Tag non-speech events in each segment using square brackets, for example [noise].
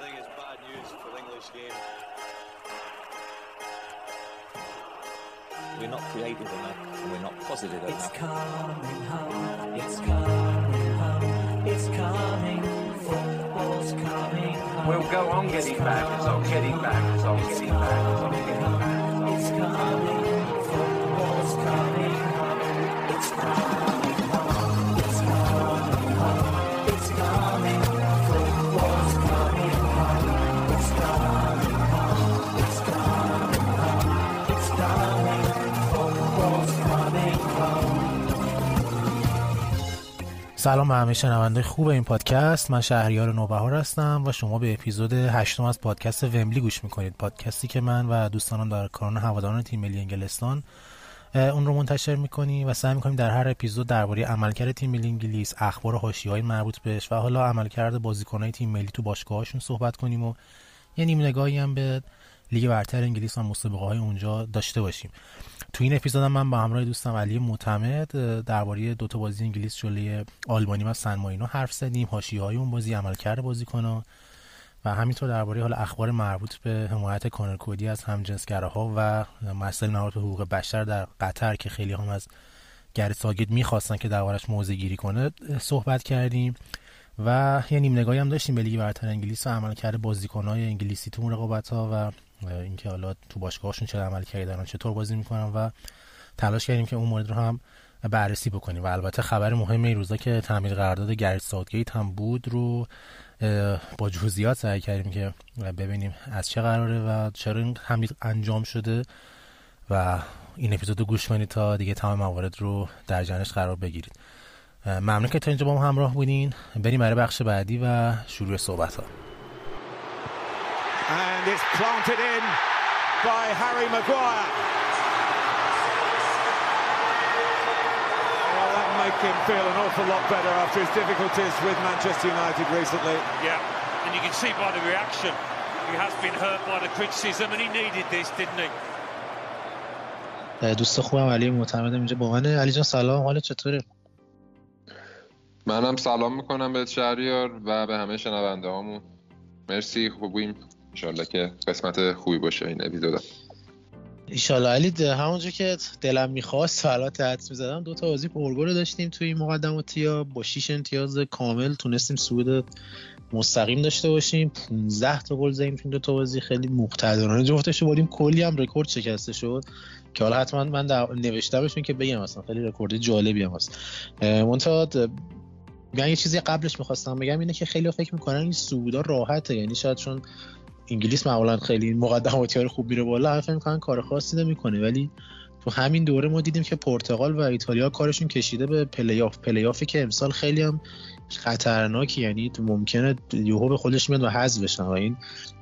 think it's bad news for the English game. We're not creative enough and we're not positive It's enough. coming home. It's coming home. It's coming. Football's coming home. We'll go on getting back as I'm getting back as I'm getting back as I'm getting back It's coming. Football's coming سلام به همه شنونده خوب این پادکست. من شهریار نوبهار هستم و شما به اپیزود هشتم از پادکست ومبلی گوش می‌کنید. پادکستی که من و دوستانم در کاران هواداران تیم ملی انگلستان اون رو منتشر می‌کنیم و سعی می‌کنیم در هر اپیزود درباره عملکرد تیم ملی انگلیس اخبار حاشیه‌های مربوط بهش و حالا عملکرد بازیکنهای تیم ملی تو باشگاهاشون صحبت کنیم و یه نیم نگاهی هم به لیگ برتر انگلیس و مسابقه های اونجا داشته باشیم. تو این اپیزود من با همراه دوستم علی معتمد درباره دو تا بازی انگلیس جلوی آلبانی و سن مارینو حرف زدیم حاشیه های اون بازی عملکرد بازیکن‌ها و همینطور درباره حال اخبار مربوط به حمایت کانر کودی از همجنسگراها و مربوط به حقوق بشر در قطر که خیلی هم از گرت ساگید می‌خواستن که دربارش موضع گیری کنه صحبت کردیم و یه نیم نگاهی هم داشتیم به لیگ برتر انگلیس و عملکرد بازیکن‌های انگلیسی تو رقابت‌ها و اینکه حالا تو باشگاهشون چه عملکردی دارن چطور بازی می‌کنن و تلاش کردیم که اون مورد رو هم بررسی بکنیم. و البته خبر مهم این روزا که تعمیر قرارداد گرید ساوتگیت هم بود رو با جزئیات سعی کردیم که ببینیم از چه قراره و چرا این حمله انجام شده و این اپیزود رو گوش کنید تا دیگه تمام موارد رو در جنش قرار بگیرید. ممنون که تا اینجا با ما همراه بودین. بریم برای بخش بعدی و شروع صحبت ها and it's planted in by Harry Maguire. Well, that make him feel an awful lot better after his difficulties with Manchester United recently. Yeah, and you can see by the reaction, he has been hurt by the criticism and he needed this, didn't he? دوست خوبم علی معتمدم اینجا با منه علی جان سلام حال چطوره منم سلام می‌کنم به شهریار و به همه شنونده هامون مرسی خوبیم انشالله که قسمت خوبی باشه این اپیزود ایشالا علی همونجا که دلم می‌خواست حالا حدس می‌زدم دو تا بازی پرگل داشتیم توی این مقدماتیا با 6 امتیاز کامل تونستیم صعود مستقیم داشته باشیم. 15 تا گل زدیم تو این دو تا بازی. خیلی مقتدرانه. جفتش رو بردیم کلی هم رکورد شکسته شد. که حالا حتما من در نوشتمشون که بگم اصلا خیلی رکورد جالبی هم هست. منتها یه چیزی قبلش می‌خواستم بگم اینه که خیلی فکر می‌کنن این صعودا راحته. یعنی شاید چون انگلیس معمولا خیلی مقدماتی ها خوب میره بالا همه فکر می‌کنن کار خاصی نمی‌کنه ولی تو همین دوره ما دیدیم که پرتغال و ایتالیا کارشون کشیده به پلی آف پلی آفی که امسال خیلی هم خطرناکی یعنی ممکنه یوهو به خودش میاد و حذف بشن. و این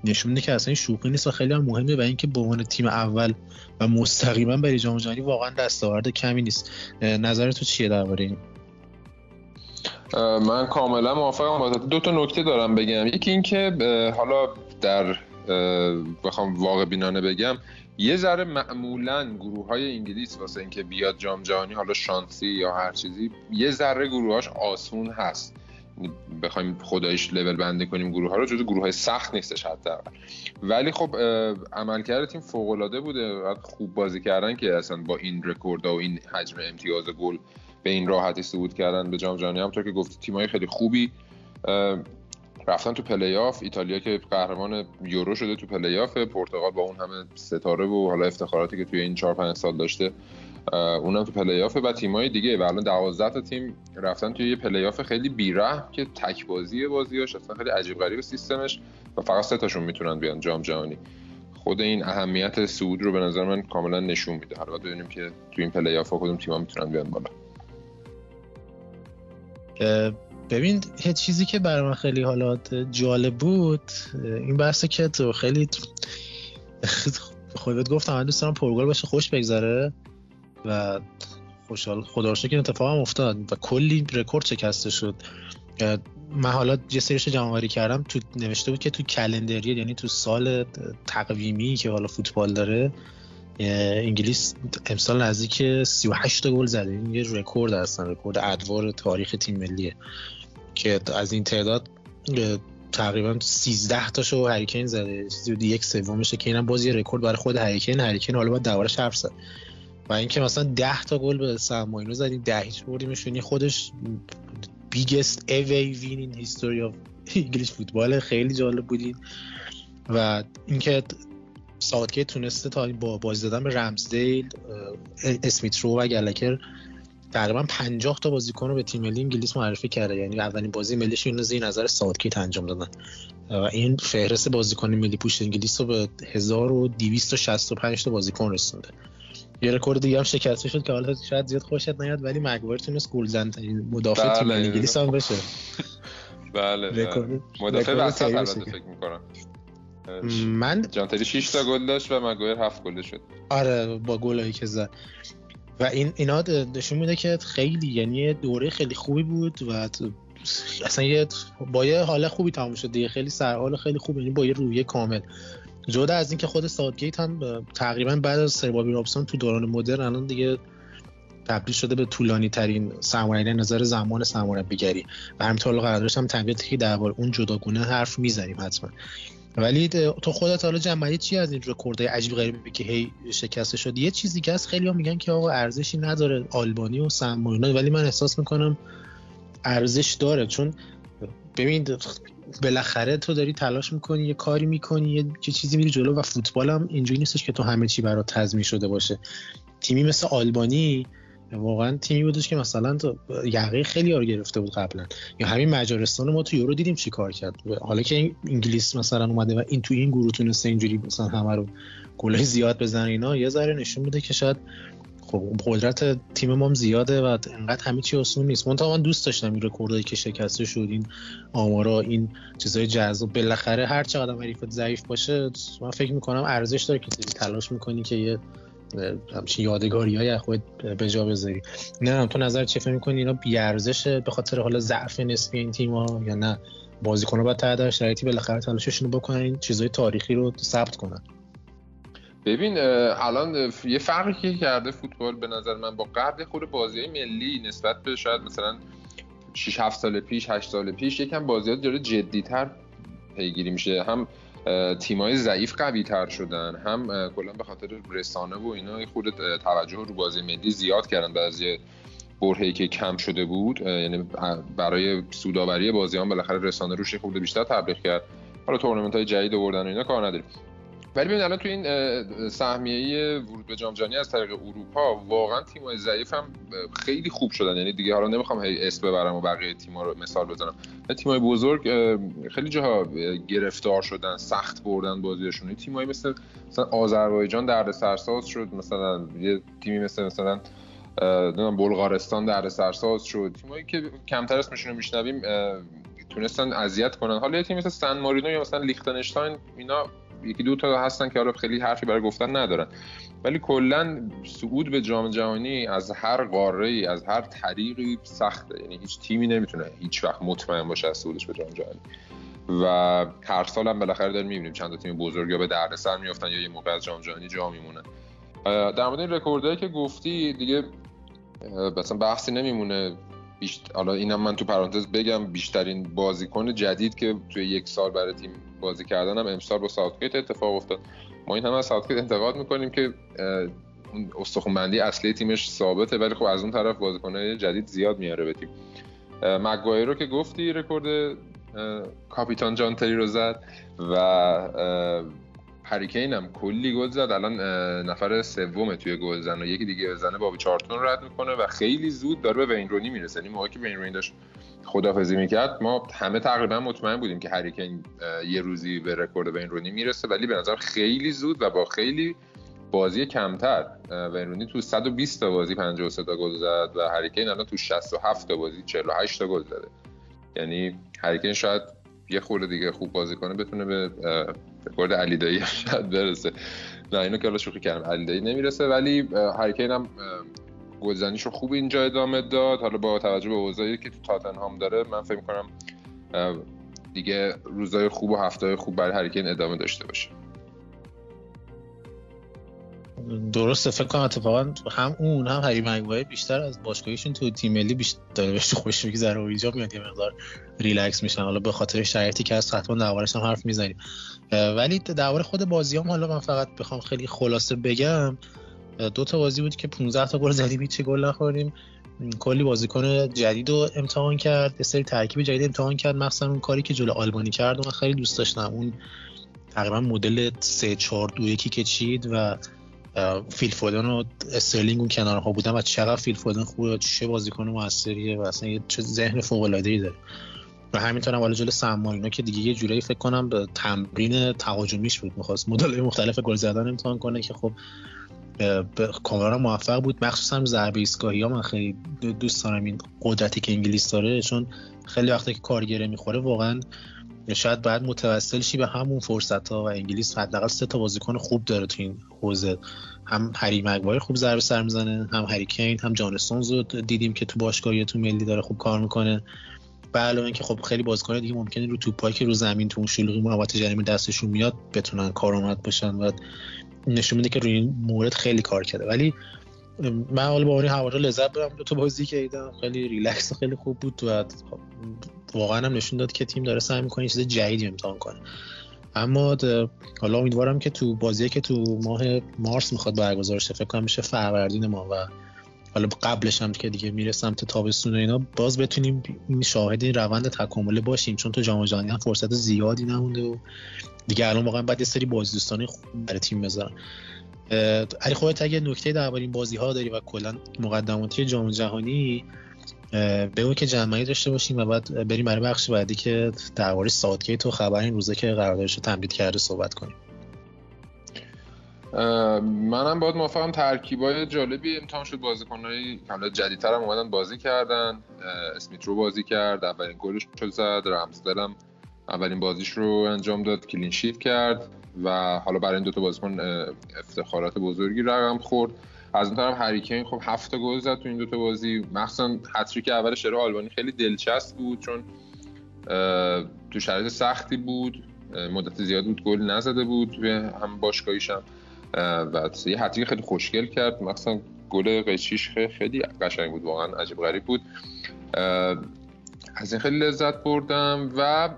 نشون میده که اصلا این شوخی نیست و خیلی هم مهمه و اینکه به عنوان تیم اول و مستقیما برای جام جهانی واقعا دستاورد کمی نیست. نظر تو چیه درباره این؟ من کاملا موافقم. دو تا نکته دارم بگم. یکی اینکه حالا در بخوام واقع بینانه بگم یه ذره معمولا گروه های انگلیس واسه اینکه بیاد جام جهانی حالا شانسی یا هر چیزی یه ذره گروهاش آسون هست. بخوایم خدایش لول بندی کنیم گروه ها رو جزو گروه های سخت نیستش حتی ولی خب عملکرد تیم فوق العاده بوده خوب بازی کردن که اصلا با این رکورد و این حجم امتیاز گل به این راحتی صعود کردن به جام جهانی. همونطور که گفتی تیمای خیلی خوبی. رفتن تو پلی آف ایتالیا که قهرمان یورو شده تو پلی آف پرتغال با اون همه ستاره و حالا افتخاراتی که توی این 4 5 سال داشته اونم تو پلی آف و تیمای دیگه و الان 12 تا تیم رفتن توی یه پلی آف خیلی بی‌رحمه که تک بازی بازیاش اصلا خیلی عجیب غریب سیستمش و فقط سه تاشون می‌تونن بیان جام جهانی. خود این اهمیت صعود رو به نظر من کاملا نشون میده. حالا ببینیم که تو این پلی آف کدوم تیم‌ها می‌تونن بیان بالا. ببین یه چیزی که برای من خیلی حالا جالب بود این بحثه که تو خیلی خودت گفتم من دوست دارم پرگل باشه خوش بگذره و خوشحال خدا رو شکر اتفاق هم افتاد و کلی رکورد شکسته شد. من حالا یه سریش جمع آوری کردم تو نوشته بود که تو calendar ی یعنی تو سال تقویمی که حالا فوتبال داره انگلیس امسال نزدیک 38 تا گل زده. این یه رکورد هست رکورد ادوار تاریخ تیم ملیه. که از این تعداد تقریبا 13 تاشو هری کین زده. چیزی حدود یک سومشه که اینم باز یه رکورد برای خود هری کین. هری کین حالا باید دربارش حرف زد. و اینکه مثلا 10 تا گل به سماینو زدیم 10 هیچ بردیمشون خودش biggest away win in history of English football خیلی جالب بودین. و اینکه ساوتگیت تونسته تا با بازی دادن به رمزدیل، اسمیت رو و گلگر تقریبا 50 تا بازیکن رو به تیم ملی انگلیس معرفی کرده. یعنی اولین بازی ملیش اینو زیر نظر ساوتگیت انجام دادن. و این فهرست بازیکن ملی پوش انگلیس رو به 1265 تا بازیکن رسونده. یه رکورد دیگه هم شکسته شد که حالا شاید زیاد خوشت نیاد ولی مگوایر تونست گلزن مدافع تیم بله. انگلیس هم بشه. بله رکورد- مدافع وسط البته. فکر می‌کنم. من جان تری 6 تا گل داشت و مگوایر 7 گل شد. آره با گلایی که زد. و این اینا نشون میده که خیلی یعنی دوره خیلی خوبی بود و اصلا یه با یه حال خوبی تموم شد دیگه. خیلی سرحال خیلی خوب یعنی با یه رویه کامل. جدا از اینکه خود ساوتگیت هم تقریبا بعد از سر بابی رابسون تو دوران مدرن الان دیگه تبدیل شده به طولانی ترین سرمربی نظر زمان سرمربیگری و همینطور قراردادش هم تمدید که درباره اون جداگونه حرف می‌زنیم حتما. ولی تو خودت حالا جنبندی چی از این رکوردهای عجیب غریبی که هی شکسته شد؟ یه چیزی که از خیلی ها میگن که آقا ارزشی نداره آلبانی و مارینو ولی من احساس می‌کنم ارزش داره. چون ببین بالاخره تو داری تلاش می‌کنی یه کاری می‌کنی یه چیزی میری جلو و فوتبال هم اینجوری نیستش که تو همه چی برات تضمین شده باشه. تیمی مثل آلبانی واقعا تیمی بودش که مثلا یقه خیلی ها گرفته بود قبلا. یا همین مجارستان ما تو یورو دیدیم چی کار کرد. حالا که انگلیس مثلا اومده و این تو این گروه تونسته اینجوری مثلا همه رو گلای زیاد بزنه اینا یه ذره نشون میده که شاید خب قدرت تیم ما هم زیاده و انقدر همه چی آسون نیست. من من دوست داشتم این رکوردایی که شکسته شد این آمارا این چیزای جذاب. بالاخره هر چقدر حریفت ضعیف باشه من فکر می‌کنم ارزش داره که تلاش می‌کنی که یه همچین یادگاری های خود به جا بذاری. نه تو نظر چه فکر می‌کنی؟ اینا بیارزشه به خاطر حالا ضعف نسبی این تیم ها یا نه؟ بازیکن‌ها باید تحت شرایطی بالاخره تلاششون رو بکنن این چیزای تاریخی رو ثبت کنن. ببین الان یه فرقی که کرده فوتبال به نظر من با قبل خود بازی ملی نسبت به شاید مثلا 6 7 سال پیش 8 سال پیش یکم بازیات داره جدیتر پیگیری میشه. هم تیمای ضعیف قوی تر شدن. هم کلا به خاطر رسانه و اینا خود توجه رو بازی ملی زیاد کردن. بعد از یه برهه‌ای که کم شده بود یعنی برای سوداوری بازی هم بالاخره رسانه روش خورده بیشتر تبلیغ کرد. حالا تورنمنت های جدید آوردن و اینا کار نداریم. ولی ببین الان تو این سهمیه ورود به جام جهانی از طریق اروپا واقعا تیم‌های ضعیف هم خیلی خوب شدن. یعنی دیگه حالا نمی‌خوام هی اسم ببرم و بقیه تیم‌ها رو مثال بزنم. تیم‌های بزرگ خیلی جاها اه، گرفتار شدن سخت بردن بازیشون. تیم‌های مثل مثلا آذربایجان درد سرساز شد مثلا یه تیمی مثل مثلا بلغارستان درد سرساز شد. تیمایی که کمتر اسمشون رو میشنویم تونستن اذیت کنن. حالا یه تیم مثل سن مارینو یا مثلا لیختنشتاین اینا یکی دو تا هستن که حالا خیلی حرفی برای گفتن ندارن. ولی کلا صعود به جام جهانی از هر قاره ای از هر طریقی سخته. یعنی هیچ تیمی نمی‌تونه هیچ وقت مطمئن باشه از صعودش به جام جهانی. و هر سال هم بالاخره داریم می‌بینیم چند تا تیم بزرگ یا به دردسر میافتن یا یه موقع از جام جهانی جا میمونن. در مورد این رکوردهایی که گفتی دیگه مثلا بحثی نمیمونه. بیشت... حالا اینم من تو پرانتز بگم بیشترین بازیکن جدید که توی یک سال برای تیم بازی کردن هم امسال با ساوتگیت اتفاق افتاد. ما این هم از ساوتگیت انتقاد می‌کنیم که اون استخون‌بندی اصلی تیمش ثابته ولی خب از اون طرف بازیکنهای جدید زیاد میاره به تیم. مگوایر رو که گفتی رکورد کاپیتان جان تری رو زد و هری کین هم کلی گل زد. الان نفر سومه توی گل زن و یکی دیگه بزنه بابی چارلتون رد می‌کنه و خیلی زود داره به وین رونی می‌رسه. یعنی موقعی که وین رونی داشت خدافزی می‌کرد ما همه تقریبا مطمئن بودیم که هری کین یه روزی به رکورد وین رونی می‌رسه ولی به نظر خیلی زود و با خیلی بازی کمتر اه، وین رونی تو 120 تا بازی 53 تا گل زد و هری کین الان تو 67 تا بازی 48 تا گل زده. یعنی هریکین شاید یه خورده دیگه خوب بازی کنه بتونه به رکورد علی دایی شاید برسه. نه اینو که حالا شوخی کردم علی دایی نمی‌رسه ولی اه، هریکین هم اه، گلزنیشو خوب اینجا ادامه داد. حالا با توجه به اوضاعی که تو تاتنهام داره من فکر می‌کنم دیگه روزای خوب و هفته‌های خوب برای هریکین ادامه داشته باشه. درسته فکر کنم اتفاقا هم اون هم هری مگوایر بیشتر از باشگاهیشون تو تیم ملی بیشتر بهش خوش میگذره و اینجا میاد یه مقدار ریلکس میشن. حالا به خاطر شرایطی که از حتما دربارش هم حرف می‌زنیم. ولی درباره خود بازیام حالا من فقط بخوام خیلی خلاصه بگم دو تا بازی بود که 15 تا گل زدیم هیچ گل نخوردیم. کلی بازیکن جدید رو امتحان کرد یه سری ترکیب جدید امتحان کرد. مخصوصا اون کاری که جلو آلبانی کرد و من خیلی دوست داشتم. اون تقریبا مدل 3 4 2 1 که چید و فیل فودن و استرلینگ اون کنارها بودن و چقدر فیل فودن خوبه چه بازیکن موثریه و اصلا یه چه ذهن فوق العاده ای داره. و همینطور هم جلو سمارینا که دیگه یه جورایی فکر کنم به تمرین تهاجمیش بود می‌خواست مدل مختلف گل زدن امتحان کنه که خب کاملا موفق بود. مخصوصا ضربه ایستگاهی ها من خیلی دوست دارم این قدرتی که انگلیس داره چون خیلی وقتی که کارگره می‌خوره واقعا شاید باید متوسل شی به همون فرصت ها و انگلیس حداقل سه تا بازیکن خوب داره تو این حوزه. هم هری مگوایر خوب ضربه سر می‌زنه هم هری کین هم جان رو دیدیم که تو باشگاهی تو ملی داره خوب کار می‌کنه. به علاوه اینکه خب خیلی بازیکن دیگه ممکنه رو توپایی که رو زمین تو اون شلوغی محوطه جریمه دستشون میاد بتونن کارآمد باشن و نشون میده که روی این مورد خیلی کار کرده. ولی من حالا با اون هوارا لذت بردم دو تا بازی که دیدم خیلی ریلکس خیلی خوب بود و واقعا هم نشون داد که تیم داره سعی می‌کنه چیز جدیدی امتحان کنه. اما حالا امیدوارم که تو بازی که تو ماه مارس می‌خواد برگزار شه. فکر کنم میشه فروردین ما و حالا قبلش هم که دیگه میره سمت تابستون و اینا باز بتونیم شاهد این روند تکامله باشیم. چون تو جام جهانی هم فرصت زیادی نمونده و دیگه الان واقعا بعد یه سری بازی دوستانه خوب برای تیم بذارن. علی خودت اگه نکته درباره این بازی ها داری و کلا مقدماتی جام جهانی به اون که جمعی داشته باشیم و بعد بریم برای بخش بعدی که درباره ساوتگیت و خبر این روزه که قراردادش رو تمدید کرده صحبت کنیم. منم باید موافقم. ترکیبای جالبی امتحان شد. بازیکنای حالا جدیدتر هم اومدن بازی کردن. اسمیت رو بازی کرد. اولین گلش رو زد. رمزدل هم اولین بازیش رو انجام داد. کلین شیت کرد. و حالا برای این دوتا بازیکن افتخارات بزرگی رقم خورد. از اون طرف هریکین خب هفت گل زد تو این دوتا بازی. مخصوصا که اول شروع آلبانی خیلی دلچسب بود چون تو شرایط سختی بود. مدت زیاد بود گل نزده بود هم باشگاهیش هم و یه حتی خیلی خوشگل کرد. مثلا گل قیچیش خیلی قشنگ بود واقعا عجیب غریب بود. از این خیلی لذت بردم و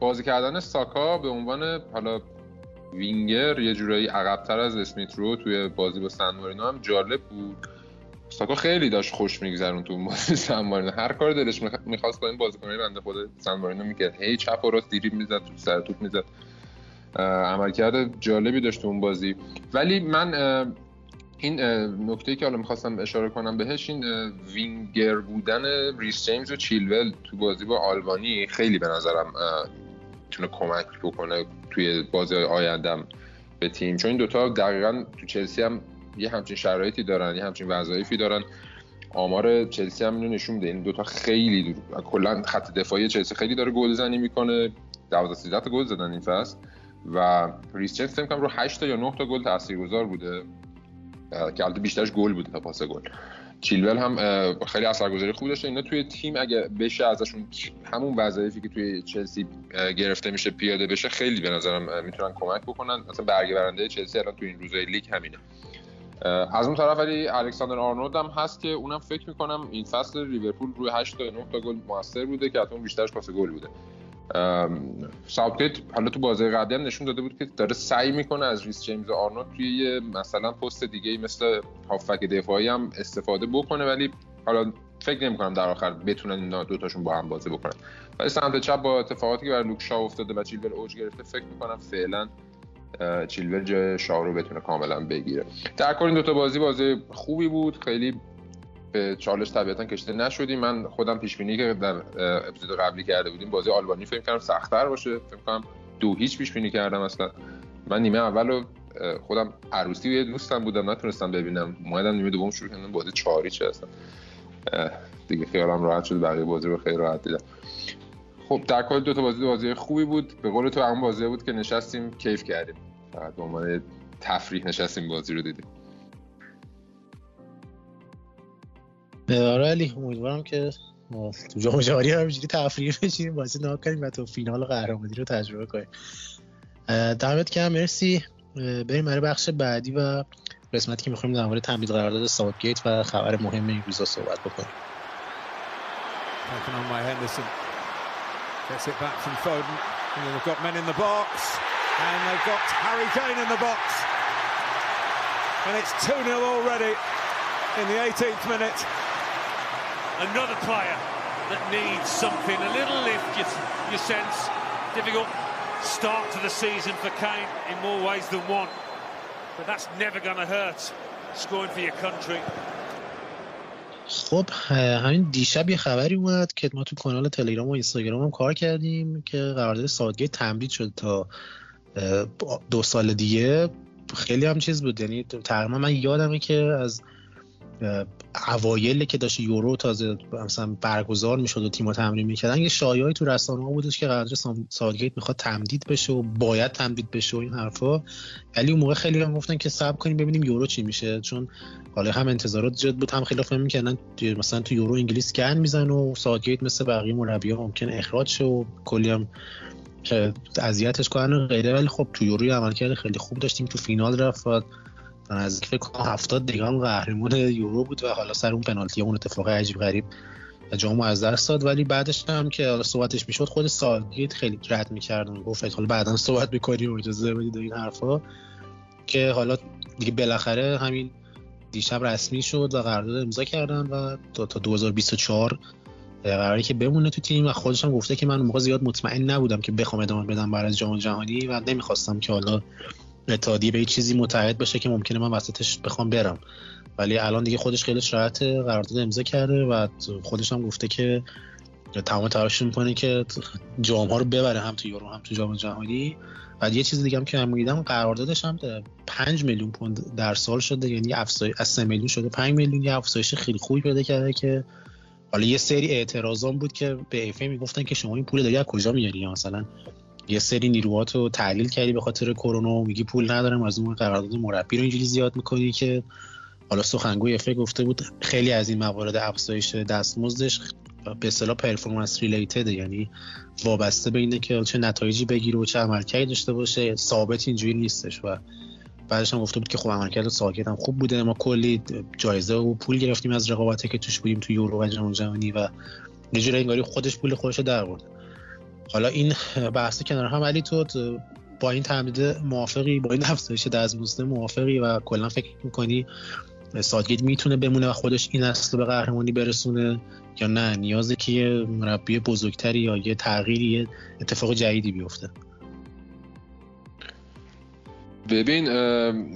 بازی کردن ساکا به عنوان حالا وینگر یه جورایی عقبتر از اسمیت رو توی بازی با سن هم جالب بود. ساکا خیلی داشت خوش میگذرون تو بازی [laughs] سن هر کار دلش می‌خواست با این بازیکنای بنده خود سن مارینو می‌کرد. هی چپ و راست دیریب می‌زد تو سر توپ می‌زد. عملکرد جالبی داشت اون بازی. ولی من این نکته که حالا می‌خواستم اشاره کنم بهش این وینگر بودن ریس جیمز و چیلول تو بازی با آلبانی خیلی به نظرم می‌تونه کمک بکنه توی بازی آیندم به تیم. چون این دوتا دقیقا تو چلسی هم یه همچین شرایطی دارن یه همچین وظایفی دارن. آمار چلسی هم اینو نشون میده. این دوتا خیلی کلا خط دفاعی چلسی خیلی داره گلزنی می‌کنه. 12 13 تا گل زدن این فصل. و ریس جیمز فکر کنم رو 8 تا یا 9 تا گل تاثیرگذار بوده. که البته بیشترش گل بوده تا پاس گل. چیلول هم خیلی اثرگذاری خوب داشته. اینا توی تیم اگه بشه ازشون همون وظایفی که توی چلسی گرفته میشه پیاده بشه خیلی به نظرم می‌تونن کمک بکنن. مثلا برگ چلسی الان توی این روزای لیگ همینه. از اون طرف ولی الکساندر آرنولد هم هست که اونم فکر می‌کنم این فصل لیورپول روی 8 تا 9 تا گل موثر بوده که حتی بیشترش پاس گل بوده. ساوتگیت حالا تو بازی قبلی هم نشون داده بود که داره سعی می‌کنه از ریس جیمز آرنولد توی یه مثلا پست دیگه مثل هافک دفاعی هم استفاده بکنه ولی حالا فکر نمی کنم در آخر بتونن اینا دوتاشون با هم بازی بکنن. ولی سمت چپ با اتفاقاتی که برا لوک افتاده و چیلول اوج گرفته فکر می‌کنم فعلا چیلول جای شاو رو بتونه کاملا بگیره. در کل این دوتا بازی بازی خوبی بود. خیلی به چالش طبیعتا کشیده نشدیم من خودم پیش بینی که در اپیزود قبلی کرده بودیم بازی آلبانی فکر کردم سختتر باشه. فکر کنم دو هیچ پیش بینی کردم اصلا. من نیمه اول خودم عروسی یه دوستم بودم نتونستم ببینم. اومدم نیمه دوم شروع کردم بازی چهاری چه هستم دیگه خیالم راحت شد بقیه بازی رو خیلی راحت دیدم. خب در کل دو تا بازی بازی خوبی بود. به قول تو همون بازی بود که نشستیم کیف کردیم. فقط به عنوان تفریح نشستیم بازی رو دیدیم. آره علی امیدوارم که تو جام جهانی همینجوری تفریح بشیم بازی نها کنیم و تو فینال قهرمانی رو تجربه کنیم دمت گرم مرسی بریم برای بخش بعدی و قسمتی که می‌خوایم در مورد تمدید قرارداد ساوتگیت و خبر مهم این روزا صحبت بکنیم. Gets it back from Foden. And they've got men in the box. And they've got Harry Kane in the box. And it's 2 0 already in the 18th minute. Another player that needs something, a little lift, you, you sense. Difficult start to the season for Kane in more ways than one. But that's never going to hurt, scoring for your country. خب همین دیشب یه خبری اومد که ما تو کانال تلگرام و اینستاگرام هم کار کردیم که قرارداد سادگی تمدید شد تا دو سال دیگه خیلی هم چیز بود یعنی تقریبا من یادمه که از اوایل که داشت یورو تازه مثلا برگزار می‌شد و تیم‌ها تمرین می‌کردن یه شایعی تو رسانه ها بودش که قرارداد سادگیت می‌خواد تمدید بشه و باید تمدید بشه و این حرفا. ولی اون موقع خیلی هم گفتن که صبر کنیم ببینیم یورو چی میشه. چون حالا هم انتظارات زیاد بود هم خیلی فهم می‌کردن مثلا تو یورو انگلیس گن میزن و سادگیت مثل بقیه مربی‌ها ممکن اخراج شه و کلی هم اذیتش کنن غیره. ولی خب تو یورو عملکرد خیلی خوب داشتیم تو فینال رفت. از فکر کنم 70 دقیقه قهرمان یورو بود و حالا سر اون پنالتی اون اتفاق عجیب غریب جامو از دست داد. ولی بعدش هم که حالا صحبتش می‌شد خود سالگیت خیلی رد می‌کردن. گفت حالا بعدا صحبت می‌کنیم و اجازه بدید این حرفا. که حالا دیگه بالاخره همین دیشب رسمی شد و قرارداد امضا کردن و تا, تا 2024 قراری که بمونه تو تیم. و خودش هم گفته که من موقع زیاد مطمئن نبودم که بخوام ادامه بدم برای جام جهانی و نمی‌خواستم که حالا اتحادیه به چیزی متحد بشه که ممکنه من وسطش بخوام برم. ولی الان دیگه خودش خیلی شرایط قرارداد امضا کرده و خودش هم گفته که تمام تلاشش می‌کنه که جام ها رو ببره هم تو یورو هم تو جام جهانی. و یه چیز دیگه هم که من دیدم قراردادش هم 5 میلیون پوند در سال شده یعنی افزایش از 3 میلیون شده 5 میلیون. یه افزایش خیلی خوبی پیدا کرده که حالا یه سری اعتراضان بود که به FA می‌گفتن که شما این پول داری از کجا میاری؟ مثلا یه سری نیروهات رو تعدیل کردی به خاطر کرونا میگی پول ندارم از اون قرارداد مربی رو اینجوری زیاد می‌کنی که حالا سخنگوی FA گفته بود خیلی از این موارد افزایش دستمزدش به اصطلاح performance related یعنی وابسته به اینه که چه نتایجی بگیره و چه عملکردی داشته باشه ثابت اینجوری نیستش و بعدش هم گفته بود که خب عملکرد ساوتگیت هم خوب بوده ما کلی جایزه و پول گرفتیم از رقابتی که توش بودیم تو یورو و جام جهانی و یه انگاری خودش پول خودش در برد حالا این بحث کنار هم ولی تو با این تمدید موافقی؟ با این افزایش دستمزد موافقی و کلا فکر می‌کنی سادگیت می‌تونه بمونه و خودش این اصل به قهرمانی برسونه یا نه؟ نیازه که یه مربی بزرگتری یا یه تغییری یه اتفاق جدیدی بیفته. ببین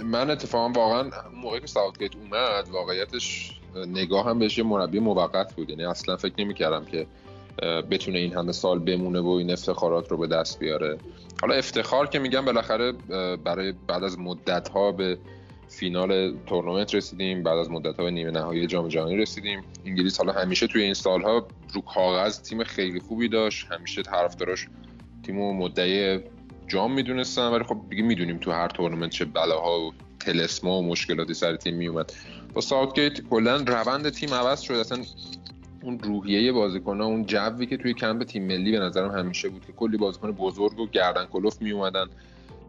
من اتفاقا واقعا موقعی که ساوتگیت اومد واقعیتش نگاه هم بهش یه مربی موقت بود. یعنی اصلا فکر نمی‌کردم که بتونه این همه سال بمونه و این افتخارات رو به دست بیاره. حالا افتخار که میگم بالاخره برای بعد از مدت ها به فینال تورنمنت رسیدیم بعد از مدت ها به نیمه نهایی جام جهانی رسیدیم. انگلیس حالا همیشه توی این سالها رو کاغذ تیم خیلی خوبی داشت. همیشه طرفداراش تیمو مدعی جام می‌دونستن. ولی خب دیگه می‌دونیم تو هر تورنمنت چه بلاها و تلسما و مشکلاتی سر تیم میومد با ساوتگیت کلا روند تیم عوض شد. اصلا اون روحیه بازیکن ها اون جوی که توی کمپ تیم ملی به نظرم همیشه بود که کلی بازیکن بزرگ و گردن کلوف می اومدن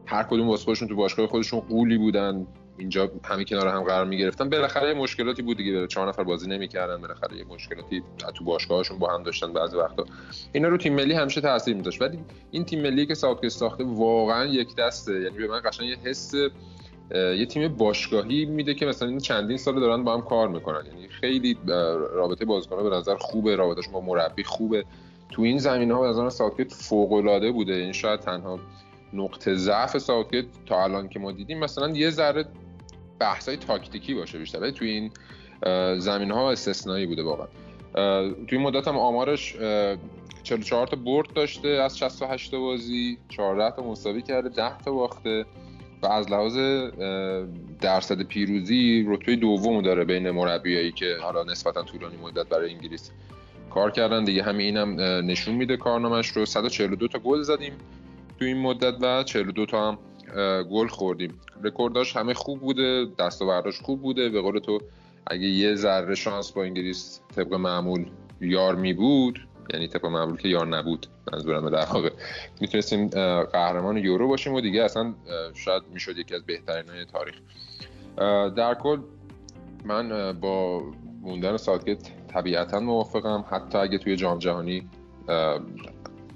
هر کدوم واسه خودشون تو باشگاه خودشون قولی بودن. اینجا همه کنار هم قرار می گرفتن بالاخره مشکلاتی بود دیگه. چهار نفر بازی نمی‌کردن. بالاخره یه مشکلاتی تو باشگاهشون با هم داشتن بعضی وقتا. اینا رو تیم ملی همیشه تاثیر میذاشت. ولی این تیم ملی که ساوتگیت ساخته واقعا یکدسته. یعنی به من قشنگ یه حس یه تیم باشگاهی میده که مثلا این چندین سال دارن با هم کار می‌کنن. یعنی خیلی رابطه بازیکن‌ها به نظر خوبه رابطهش با مربی خوبه. تو این زمینه ها به نظر ساوتگیت فوق العاده بوده. این شاید تنها نقطه ضعف ساوتگیت تا الان که ما دیدیم مثلا یه ذره بحثای تاکتیکی باشه بیشتر. تو این زمین ها استثنایی بوده واقعا. توی مدت هم آمارش 44 تا برد داشته از 68 تا بازی 14 تا مساوی کرده 10 تا باخته. و از لحاظ درصد پیروزی رتبه دوم داره بین مربیایی که حالا نسبتا طولانی مدت برای انگلیس کار کردن. دیگه همین اینم نشون میده کارنامش رو. 142 تا گل زدیم تو این مدت و 42 تا هم گل خوردیم. رکورداش همه خوب بوده دستاورداش خوب بوده. به قول تو اگه یه ذره شانس با انگلیس طبق معمول یار می بود یعنی طبق معمول که یار نبود منظورم در واقع. می‌تونستیم قهرمان یورو باشیم و دیگه اصلا شاید می‌شد یکی از بهترین های تاریخ در کل من با موندن ساعتگت طبیعتا موافقم. حتی اگه توی جام جهانی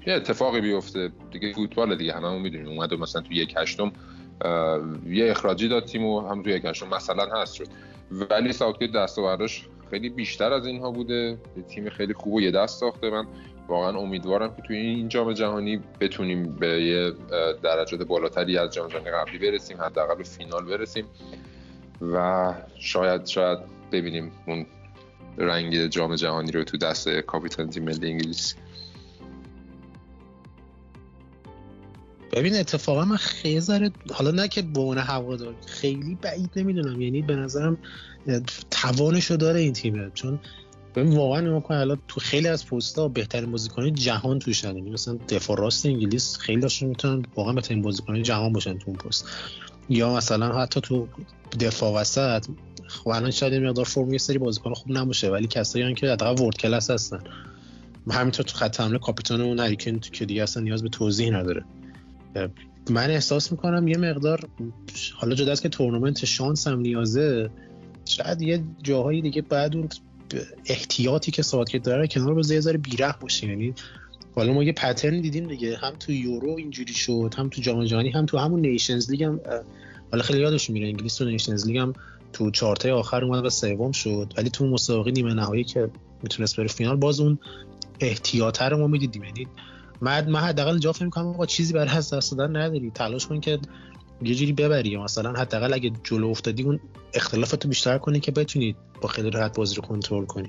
یه اتفاقی بیفته. دیگه فوتبال دیگه هممون می‌دونیم. اومد مثلا توی یک هشتم یه اخراجی داد تیم و هم توی یک هشتم مثلا هست شد. ولی ساوتگیت دستاوردش خیلی بیشتر از اینها بوده. تیم خیلی خوب و یه دست ساخته. من واقعا امیدوارم که توی این جام جهانی بتونیم به یه درجات بالاتری از جام جهانی قبلی برسیم حداقل به فینال برسیم و شاید شاید ببینیم اون رنگ جام جهانی رو تو دست کاپیتان تیم ملی انگلیس. ببین اتفاقا من خیلی ذره حالا نه که به عنوان هوادار خیلی بعید نمی‌دونم. یعنی به نظرم توانشو داره این تیمه. چون ببین واقعا نگاه کن الان تو خیلی از پست‌ها بهترین بازیکنان جهان توشن یعنی مثلا دفاع راست انگلیس خیلی هاشون می‌تونن واقعا بهترین بازیکنان جهان باشن تو اون پست. یا مثلا حتی تو دفاع وسط خب الان شاید مقدار فرم یه سری بازیکن خوب نباشه ولی کسایی که حداقل ورد کلاس هستن. همینطور تو خط حمله کاپیتان اون هری کین که دیگه اصلا نیاز به توضیح نداره. من احساس می‌کنم یه مقدار حالا جدا از که تورنمنت شانس هم نیازه شاید یه جاهایی دیگه بعد اون احتیاطی که ساوتگیت داره کنار بذاره یه بیره باشه. یعنی حالا ما یه pattern دیدیم دیگه هم تو یورو اینجوری شد هم تو جام جهانی هم تو همون نیشنز لیگ هم حالا خیلی یادش میره انگلیس تو نیشنز لیگ هم تو چهار تای آخر اومد و سوم شد. ولی تو مسابقه نیمه نهایی که می‌تونست بره فینال باز اون احتیاطه رو ما می‌دیدیم. یعنی من من حداقل جا فکر می‌کنم آقا چیزی برای از دست دادن نداری. تلاش کن که یه جوری ببری. مثلا حداقل اگه جلو افتادی اون اختلافاتو بیشتر کنی که بتونی با خیلی راحت بازی رو کنترل کنی.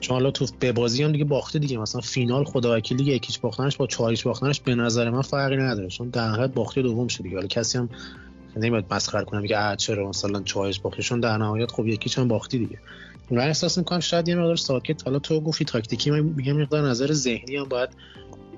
چون حالا تو به بازی هم دیگه باخته دیگه. مثلا فینال خدا وکیلی یکیچ باختنش با چهاریچ باختنش به نظر من فرقی نداره. چون در نهایت باخته دوم شد دیگه حالا کسی هم نمیاد مسخره کنه میگه چرا مثلا چهارش باختشون در نهایت خب یکیچ هم باختی دیگه. من احساس می‌کنم شاید یه مقدار ساکت. حالا تو گفتی تاکتیکی من میگم مقدار نظر ذهنی هم باید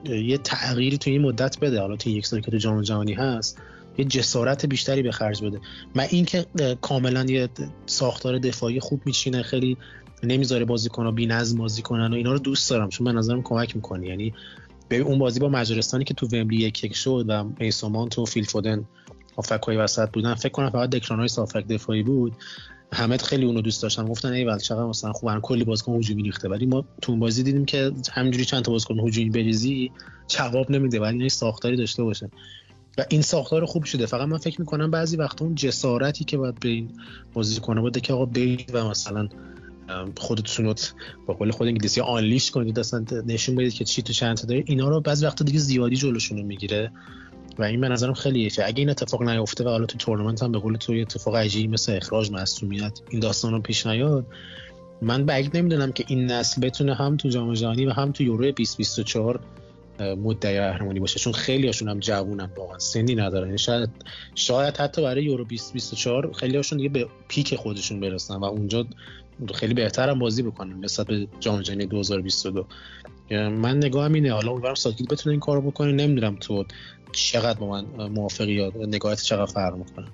یه تغییری تو این مدت بده. حالا تو یک سال که تو جام جهانی هست یه جسارت بیشتری به خرج بده. من اینکه کاملا یه ساختار دفاعی خوب میچینه خیلی نمی‌ذاره بازیکن‌ها بی‌نظم بازی کنن و اینا رو دوست دارم. چون به نظرم کمک می‌کنه. یعنی به اون بازی با مجارستانی که تو ومبلی یک یک شد و میسومان تو فیل فودن های وسط بودن فکر کنم فقط دکرانای صافک دفاعی بود. همه خیلی اونو دوست داشتن گفتن ای چقدر مثلا خوب کلی بازیکن هجومی ریخته. ولی ما تو بازی دیدیم که همینجوری چند تا بازیکن هجومی بریزی جواب نمیده ولی این ساختاری داشته باشه. و این ساختار خوب شده. فقط من فکر می‌کنم بعضی وقتا اون جسارتی که باید به این بازیکن بده که آقا برید و مثلا خودتون با قول خود انگلیسی آنلیش کنید اصلا نشون بدید که چی تو چند داره اینا رو بعضی وقتا دیگه زیادی جلوشون می‌گیره. و این به نظرم خیلی ایفه. اگه این اتفاق نیفته و حالا تو تورنمنت هم به قول تو اتفاق عجیبی مثل اخراج مصونیت این داستان رو پیش نیاد. من بعید نمی‌دونم که این نسل بتونه هم تو جام جهانی و هم تو یورو 2024 مدعی قهرمانی باشه. چون خیلی هاشون هم جوونن واقعا. سنی ندارن یعنی شاید شاید حتی برای یورو 2024 خیلی هاشون دیگه به پیک خودشون برسن و اونجا خیلی بهتر هم بازی بکنن نسبت به جام جهانی 2022 من نگاهم اینه. حالا اونورم ساکیت بتونه این کارو بکنه نمی‌دونم تو چقدر با من موافقی یا نگاهت چقدر فرق می‌کنه؟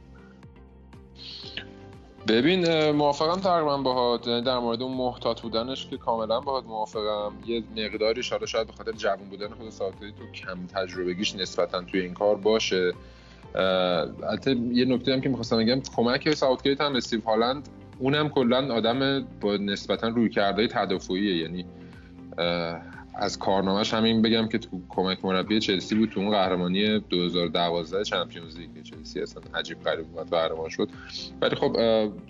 ببین موافقم تقریبا باهات. یعنی در مورد اون محتاط بودنش که کاملا باهات موافقم. یه مقداری شاید شاید به خاطر جوان بودن خود ساکتی تو کم تجربگیش نسبتا توی این کار باشه. البته یه نکته هم که می‌خواستم بگم کمک ساوتگیت هم استیو هالند اونم کلا آدم با نسبتا روی کرده تدافعیه. یعنی از کارنامهش همین بگم که تو کمک مربی چلسی بود تو اون قهرمانی 2012 چمپیونز لیگ چلسی اصلا عجیب غریب بود قهرمان شد. ولی خب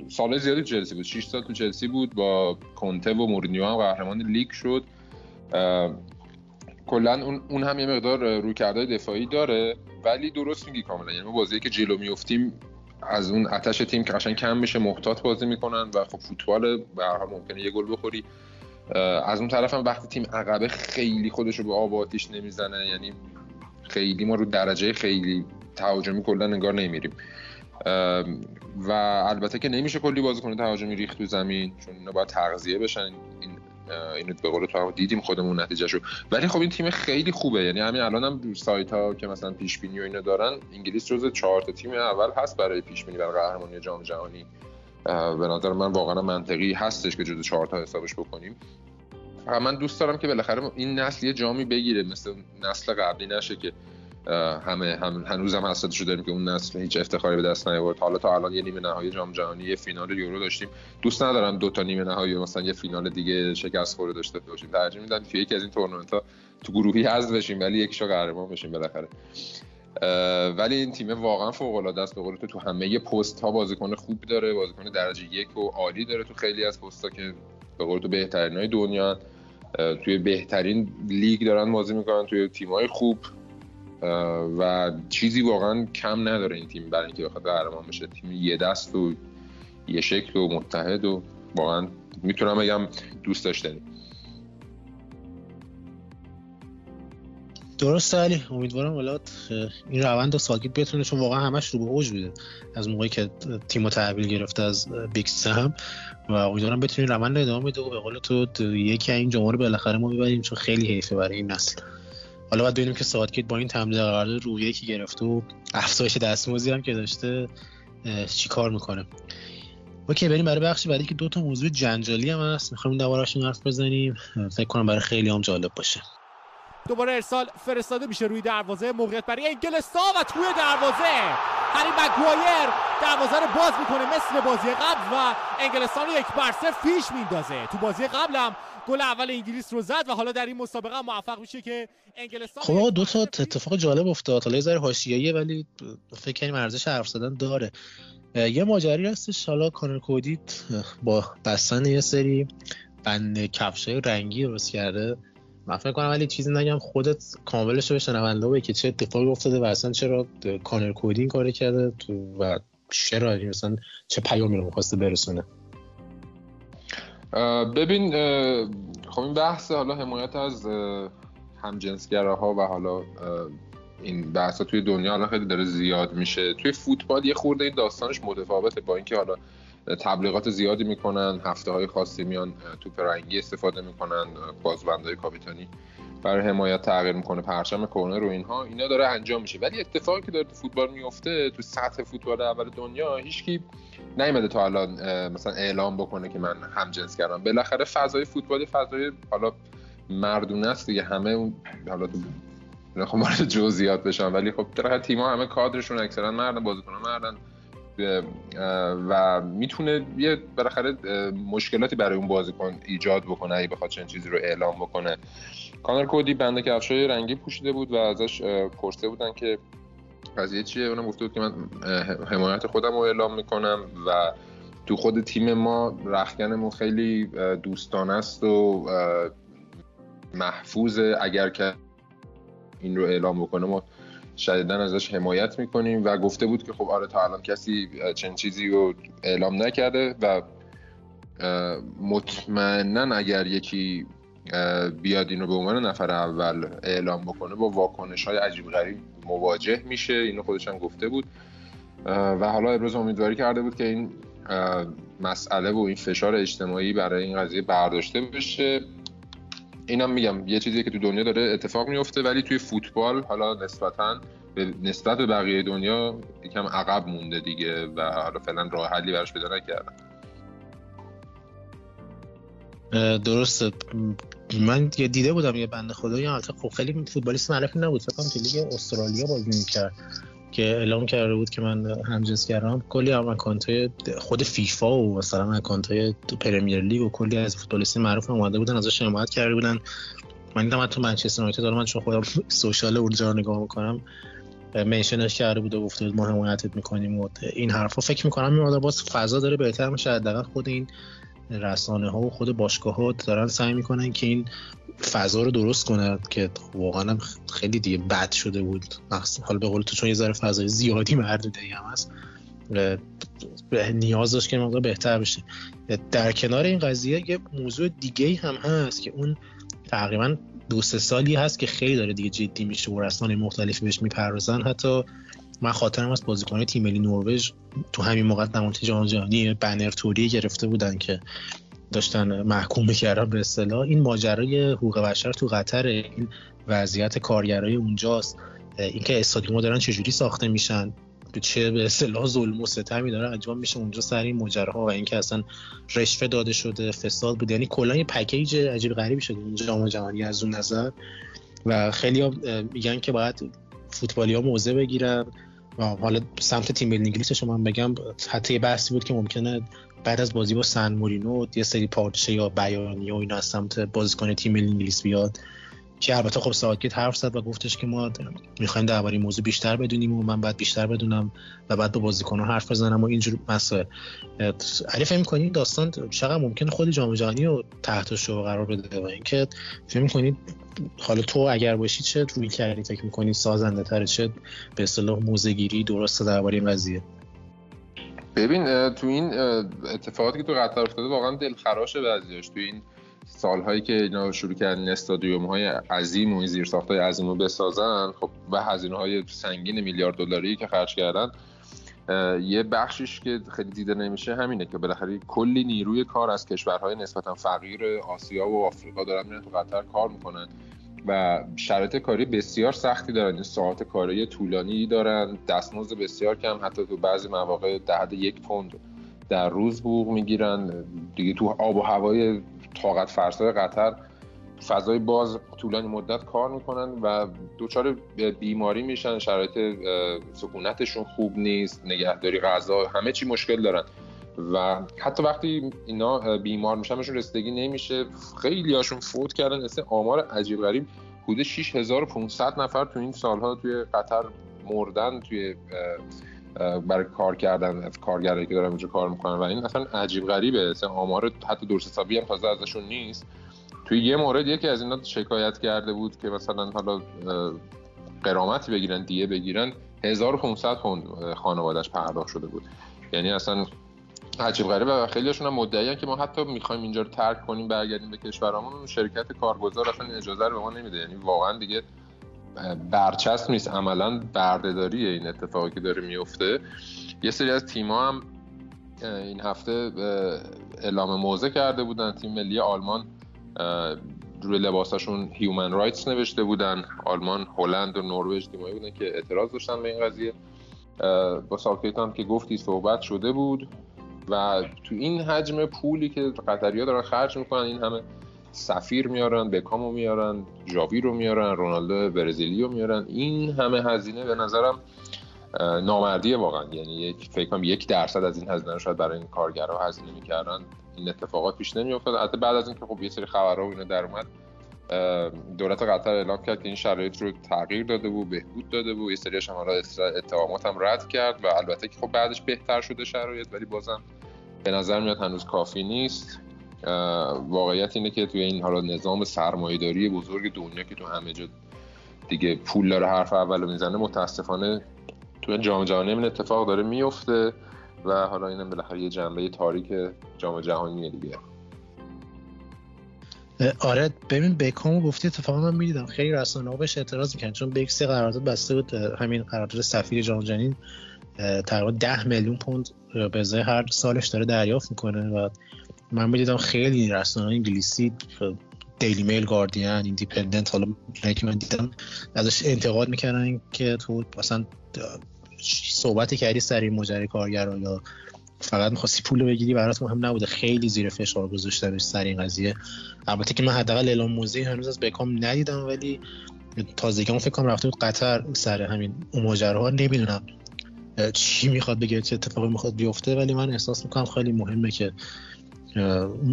سال زیادی چلسی بود. 6 سال تو چلسی بود با کنته و مورینیو هم قهرمان لیگ شد. کلا اون اون هم یه مقدار روی کرده دفاعی داره ولی درست میگی کاملا. یعنی ما بازی که جلو میافتیم از اون آتش تیم که قشنگ کم میشه محتاط بازی می‌کنن و خب فوتبال به هر حال ممکنه یه گل بخوری. از اون طرف هم وقتی تیم عقبه خیلی خودش رو به آب آتیش نمی‌زنه یعنی خیلی ما رو درجه خیلی تهاجمی کلا انگار نمیریم و البته که نمیشه کلی بازیکن تهاجمی ریخت تو زمین چون اینا باید تغذیه بشن. این اینو به قول تو دیدیم خودمون نتیجهشو. ولی خب این تیم خیلی خوبه. یعنی همین الان هم سایت ها که مثلا پیش بینی و اینو دارن انگلیس جزو چهار تا تیم اول هست برای پیش بینی برای قهرمانی جام جهانی. به نظر من واقعا منطقی هستش که جزو چهار تا حسابش بکنیم. فقط من دوست دارم که بالاخره این نسل یه جامی بگیره مثل نسل قبلی نشه که همه هم هنوز هم حسرتشو داریم که اون نسل هیچ افتخاری به دست نیاورد. حالا تا الان یه نیمه نهایی جام جهانی یه فینال یورو داشتیم. دوست ندارم دو تا نیمه نهایی و مثلا یه فینال دیگه شکست خورده داشته باشیم. ترجیح میدم توی یکی از این تورنمنت ها تو گروهی حذف بشیم ولی یکیشو قهرمان بشیم بالاخره. ولی این تیم واقعا فوق العاده است. به تو تو همه پست ها بازیکن خوب داره بازیکن درجه یک و عالی داره تو خیلی از پست ها که به قول تو بهترین های دنیا توی بهترین لیگ دارن بازی می‌کنن توی تیم های خوب و چیزی واقعا کم نداره این تیم برای اینکه بخواد قهرمان بشه. تیم یه دست و یه شکل و متحد و واقعا می‌تونم بگم دوست داشتنی. درسته علی امیدوارم حالا این روند رو ساکت بتونه چون واقعا همش رو به اوج بوده از موقعی که تیم تحویل گرفته از بیگ سم و امیدوارم بتونه این روند رو ادامه بده و به قول تو یکی این جام رو بالاخره ما ببریم چون خیلی حیفه برای این نسل. حالا باید ببینیم که ساوتگیت با این تمدید قرارداد روحیه که گرفته و افزایش دستمزدی هم که داشته چیکار می‌کنه. okay بریم برای بخش بعدی که دو تا موضوع جنجالی هم هست. می‌خوایم درباره‌شون حرف بزنیم. فکر کنم برای خیلی هم جالب باشه. دوباره ارسال فرستاده میشه روی دروازه. موقعیت برای انگلستان و توی دروازه. هری مگوایر دروازه رو باز می‌کنه مثل بازی قبل و انگلستان رو یک بر صفر پیش میندازه. تو بازی قبل هم گل اول انگلیس رو زد و حالا در این مسابقه موفق میشه که انگلستان خب دو تا اتفاق جالب افتاد. حالا ذره حاشیه‌ایه ولی فکر کنیم ارزش حرف زدن داره. یه ماجری هستش. حالا کانر کودی با بستن یه سری بند کفشای رنگی درست کرده. من فکر کنم ولی چیزی نگم خودت کاملش رو به شنونده بگی که چه اتفاقی افتاده و اصلا چرا کانر کودی این کارو کرده تو و چرا مثلا چه پیامی رو می‌خواسته برسونه. ببین خب این بحث حالا حمایت از اه، همجنسگراها و حالا این بحث توی دنیا الان خیلی داره زیاد میشه. توی فوتبال یه خورده این داستانش متفاوته با اینکه حالا تبلیغات زیادی می‌کنن هفته های خاصی میان اه، توپ رنگی استفاده می‌کنن بازبندهای کاپیتانی برای حمایت تغییر می‌کنه پرچم کورنر و اینها. اینا داره انجام میشه. ولی اتفاقی که داره تو فوتبال میفته تو سطح فوتبال اول دنیا هیچکی نیومده تا الان مثلا اعلام بکنه که من هم جنس کردم. بالاخره فضای فوتبال فضای حالا مردونه است دیگه. همه اون حالا وارد جزئیات بشم ولی خب بالاخره تیم‌ها همه کادرشون اکثرا مردن بازیکن‌ها مردن. و می‌تونه یه بالاخره مشکلاتی برای اون بازیکن ایجاد بکنه اگه بخواد چنین چیزی رو اعلام بکنه. کانر کودی بنده کفشای رنگی پوشیده بود و ازش اه، پرسیده بودن که قضیه چیه؟ اونم گفته بود که من حمایت خودم رو اعلام می‌کنم و تو خود تیم ما رخکنمون خیلی دوستانه است و محفوظه. اگر که این رو اعلام بکنه ما شدیدا ازش حمایت می‌کنیم و گفته بود که خب آره تا الان کسی چنین چیزی رو اعلام نکرده و مطمئنا اگر یکی بیاد اینو به عنوان نفر اول اعلام بکنه با واکنش های عجیب غریب مواجه میشه. اینو خودش هم گفته بود. و حالا ابراز امیدواری کرده بود که این مسئله و این فشار اجتماعی برای این قضیه برداشته بشه. اینم میگم یه چیزی که تو دنیا داره اتفاق میفته ولی توی فوتبال حالا نسبتا به نسبت به بقیه دنیا یکم عقب مونده دیگه و حالا فعلا راه حلی براش پیدا نکردن. اه، درسته. من یه دیده بودم یه بنده خدایی البته خب خیلی فوتبالیست معروفی نبود فکر کنم تو لیگ استرالیا بازی می‌کرد. که اعلام کرده بود که من همجنسگرام کلی هم اکانتای خود فیفا و مثلا اکانتای تو پرمیر لیگ و کلی از فوتبالیستای معروف اومده بودن ازش حمایت کرده بودن. من دیدم حتی منچستر یونایتد دارم من چون خودم سوشال اونجا رو نگاه می‌کنم منشنش کرده بود و گفته بود ما حمایتت می‌کنیم و این حرفا. فکر می‌کنم این باز فضا داره بهتر میشه. حداقل خود این رسانه ها و خود باشگاه ها دارن سعی می‌کنن که این فضا رو درست کنن که واقعا هم خیلی دیگه بد شده بود. حالا به قول تو چون یه ذره فضای زیادی مردوده ای هم هست نیاز داشت که مقدار بهتر بشه. در کنار این قضیه یه موضوع دیگه هم هست که اون تقریبا دو سه سالی هست که خیلی داره دیگه جدی میشه و رسانه مختلفی بهش می‌پردازن. حتی من خاطرم از بازیکن تیم ملی نروژ تو همین موقع نمایش جام جهانی بنر توری گرفته بودن که داشتن محکوم می‌کردن به اصطلاح. این ماجرای حقوق بشر تو قطر این وضعیت کارگرای اونجاست. اینکه استادیوم دارن چجوری ساخته میشن چه به اصطلاح ظلم و ستمی داره انجام میشه اونجا سر این ماجراها و اینکه اصلا رشوه داده شده فساد بود یعنی کلا یه پکیج عجیب غریبی شده اونجا جام جهانی از اون نظر. و خیلی میگن که باید فوتبالی ها موضع بگیرن. و حالا سمت تیم ملی انگلیس شما بگم حتی بحثی بود که ممکنه بعد از بازی با سن مورینو یه سری پارچه یا بیانیه و اینا از سمت بازیکن تیم ملی انگلیس بیاد. که البته خب ساکت حرف زد و گفتش که ما می‌خوایم درباره موضوع بیشتر بدونیم و من بعد بیشتر بدونم و بعد با بازیکن حرف بزنم و اینجور مسائل. علی فکر می‌کنید داستان چقدر ممکن خود جام جهانی رو تحت شو قرار بده و اینکه فکر می‌کنید حالا تو اگر باشی چه روی کردی؟ فکر می‌کنی سازنده تره چه به اصطلاح موزگیری درسته درباره این قضیه؟ ببین تو این اتفاقاتی که تو قطر افتاده واقعا دلخراشه بعضیاش. تو این سالهایی که اینا شروع کردن استادیوم های عظیم و این زیرساخت های عظیم رو بسازن خب و هزینه های سنگین میلیارد دلاری که خرج کردن یه بخشش که خیلی دیده نمیشه همینه که بالاخره کلی نیروی کار از کشورهای نسبتا فقیر آسیا و آفریقا دارن میرن تو قطر کار می‌کنن. و شرایط کاری بسیار سختی دارن. این ساعت کاری طولانی دارن دستمزد بسیار کم حتی تو بعضی مواقع ده یک پوند در روز حقوق می‌گیرن. دیگه تو آب و هوای طاقت فرسای قطر فضای باز طولانی مدت کار می‌کنن و دچار بیماری میشن. شرایط سکونتشون خوب نیست نگهداری غذا همه چی مشکل دارن. و حتی وقتی اینا بیمار میشن بهشون رسیدگی نمیشه. خیلی هاشون فوت کردن. مثل آمار عجیب غریب حدود 6500 نفر تو این سالها توی قطر مردن توی برای کار کردن کارگرایی که دارن اونجا کار می‌کنن. و این اصلا عجیب غریبه. اصلا آمار حتی درست حسابی هم تازه ازشون نیست. توی یه مورد یکی از اینا شکایت کرده بود که مثلا حالا قرامتی بگیرن دیه بگیرن. 1500 پوند خانوادش پرداخت شده بود. یعنی اصلا عجیب غریبه و خیلیشون هم مدعیان که ما حتی می‌خوایم اینجا رو ترک کنیم برگردیم به کشورمون شرکت کارگزار اصلا اجازه رو به ما نمیده. یعنی واقعا دیگه برچسب نیست. عملا بردهداری این اتفاقی که داره میفته یه سری از تیم‌ها هم این هفته اعلام موضع کرده بودن. تیم ملی آلمان روی لباساشون human rights نوشته بودن. آلمان هلند و نروژ تیمایی بودن که اعتراض داشتن به این قضیه. با ساوتگیت هم که گفتی صحبت شده بود. و تو این حجم پولی که قطریا دارن خرج می‌کنن این همه سفیر میارن بکامو میارن جاوی رو میارن رونالدو برزیلی رو میارن. این همه هزینه به نظرم نامردیه واقعا. یعنی یک فکر کنم یک درصد از این هزینه رو شاید برای این کارگرها هزینه می‌کردن. این اتفاقات پیش نمیافتاد. حتی بعد از اینکه خب یه سری خبرها و اینا در اومد دولت قطر اعلام کرد که این شرایط رو تغییر داده بود بهبود داده بود یه سری حالا اتهامات هم رد کرد و البته که خب بعدش بهتر شده شرایط ولی بازم به نظر میاد هنوز کافی نیست. واقعیت اینه که توی این حالا نظام سرمایه‌داری بزرگ دنیا که تو همه جا دیگه پول داره حرف اول می‌زنه متاسفانه تو جام جهانی این اتفاق داره میفته و حالا اینم بالاخره یه جنبه تاریک جام جهانی دیگه. آره ببین بکامو گفتی اتفاقا من می‌دیدم. خیلی رسانه ها بهش اعتراض می‌کنن چون بکسی قرارداد بسته بود همین قرارداد سفیر جام جهانی. تقریبا 10 میلیون پوند به ازای هر سالش داره دریافت می‌کنه و من می‌دیدم خیلی رسانه انگلیسی دیلی میل گاردین ایندیپندنت حالا که من دیدم ازش انتقاد می‌کنن که تو مثلا صحبتی کردی سر این ماجرای کارگر یا فقط می‌خواستی پول بگیری برات مهم نبوده. خیلی زیر فشار گذاشتنش سر این قضیه. البته که من حداقل اعلام موزه هنوز از بکام ندیدم ولی تازگی فکر کنم رفته بود قطر سر همین اون ماجراها نمی‌دونم. چی می‌خواد بگه چه اتفاقی می‌خواد بیفته ولی من احساس می‌کنم خیلی مهمه که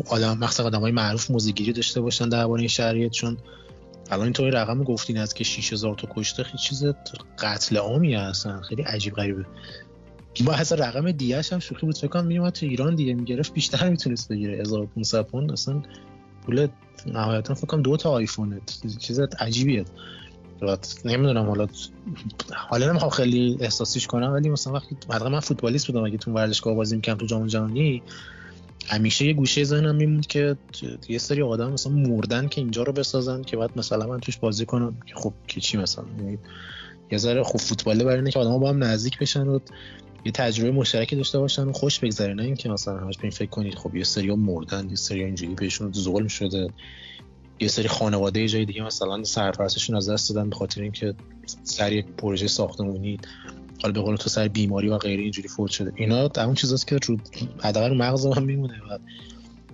آدم مخصوصا آدمای معروف موزگیری داشته باشن درباره این شرایط چون الان اینطوری رقم گفتین از که 6000 تا کشته خیلی چیز قتل عامی هستن خیلی عجیب غریبه. با حساب رقم دیگه هم شوخی بود فکر کنم تو ایران دیگه می‌گرفت بیشتر می‌تونست بگیره 1500 پوند اصلا پول نهایتا فکر کنم دو تا آیفونه چیز عجیبیه. نمی‌دونم حالا حالا نمی‌خوام خیلی احساسیش کنم ولی مثلا وقتی من فوتبالیست بودم اگه تو ورزشگاه بازی می‌کردم تو جام جهانی همیشه یه گوشه ذهنم میموند که یه سری آدم مثلا مردن که اینجا رو بسازن که بعد مثلا من توش بازی کنم. که خب که چی مثلا؟ یعنی یه ذره خوب فوتباله برای اینه که آدما با هم نزدیک بشن و یه تجربه مشترکی داشته باشن و خوش بگذره. نه اینکه مثلا همش به این فکر کنید خب یه سری مردن یه سری اینجوری بهشون ظلم شده. یه سری خانواده جای دیگه مثلا سرپرستشون از دست دادن به خاطر اینکه سر یک پروژه ساختمونی حالا به قول تو سر بیماری و غیره اینجوری فوت شده. اینا در اون چیزاست که رو حداقل مغز من میمونه و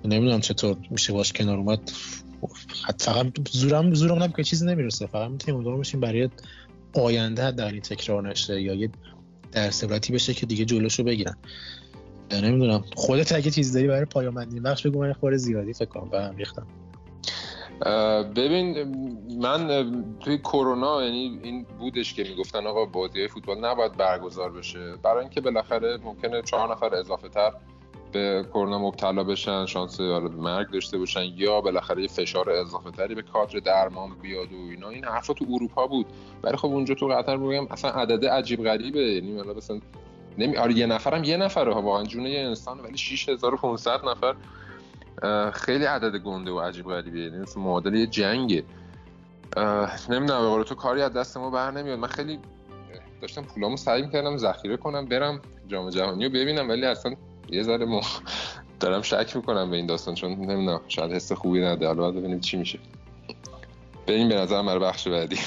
نمی‌دونم چطور میشه باش کنار اومد. فقط زورم زورم نمی‌کنه چیزی نمی‌رسه. فقط می‌تونیم امیدوار باشیم برای آینده در این تکرار نشه یا یه در صورتی بشه که دیگه جلوشو بگیرن. نمی‌دونم. خودت اگه چیزی داری برای پایان بخش بگو من خورده زیادی فکر کنم به هم ریختم. ببین من توی کرونا یعنی این بودش که می‌گفتن آقا بازی فوتبال نباید برگزار بشه. برای اینکه بالاخره ممکنه چهار نفر اضافه تر به کرونا مبتلا بشن شانس مرگ داشته باشن یا بالاخره فشار اضافه تری به کادر درمان بیاد و اینا. این حرفا تو اروپا بود. ولی خب اونجا تو قطر بگم اصلا عدد عجیب غریبه. یعنی مثلا نمی آره یه نفرم یه نفره واقعا جون یه انسان ولی 6500 نفر خیلی عدد گنده و عجیب غریبه یعنی مثل معادل یه جنگه. نمی‌دونم به تو کاری از دست ما بر نمیاد. من خیلی داشتم پولامو سعی می‌کردم ذخیره کنم برم جام جهانی رو ببینم ولی اصلا یه ذره ما [laughs] دارم شک می‌کنم به این داستان چون نمی‌دونم شاید حس خوبی نده. حالا باید ببینیم چی میشه. بریم به نظر برای بخش بعدی.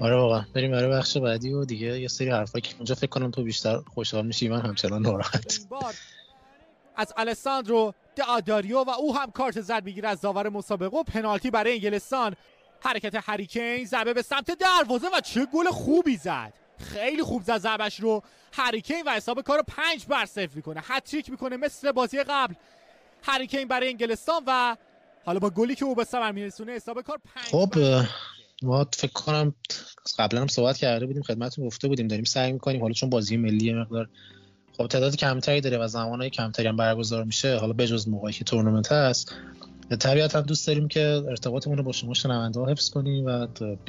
آره واقعا. بریم برای بخش بعدی و دیگه یه سری حرفایی که اونجا فکر کنم تو بیشتر خوشحال میشی من همچنان ناراحت. از الساندرو داداریو و او هم کارت زرد می‌گیره از داور مسابقه و پنالتی برای انگلستان. حرکت هریکین ضربه به سمت دروازه و چه گل خوبی زد. خیلی خوب زد ضربش رو. هریکین و حساب کار رو پنج بر صفر می‌کنه. هتریک می‌کنه مثل بازی قبل. هریکین برای انگلستان و حالا با گلی که او به ثمر میرسونه حساب کار پنج خب ما فکر کنم قبلا هم صحبت کرده بودیم خدمتتون گفته بودیم. داریم سعی می‌کنیم. حالا چون بازی ملی مقدار خب تعداد کمتری داره و زمانهای کمتری هم برگزار میشه. حالا بجز موقعی که تورنمنت هست. طبیعتا دوست داریم که ارتباطمون رو با شما شنونده ها حفظ کنیم و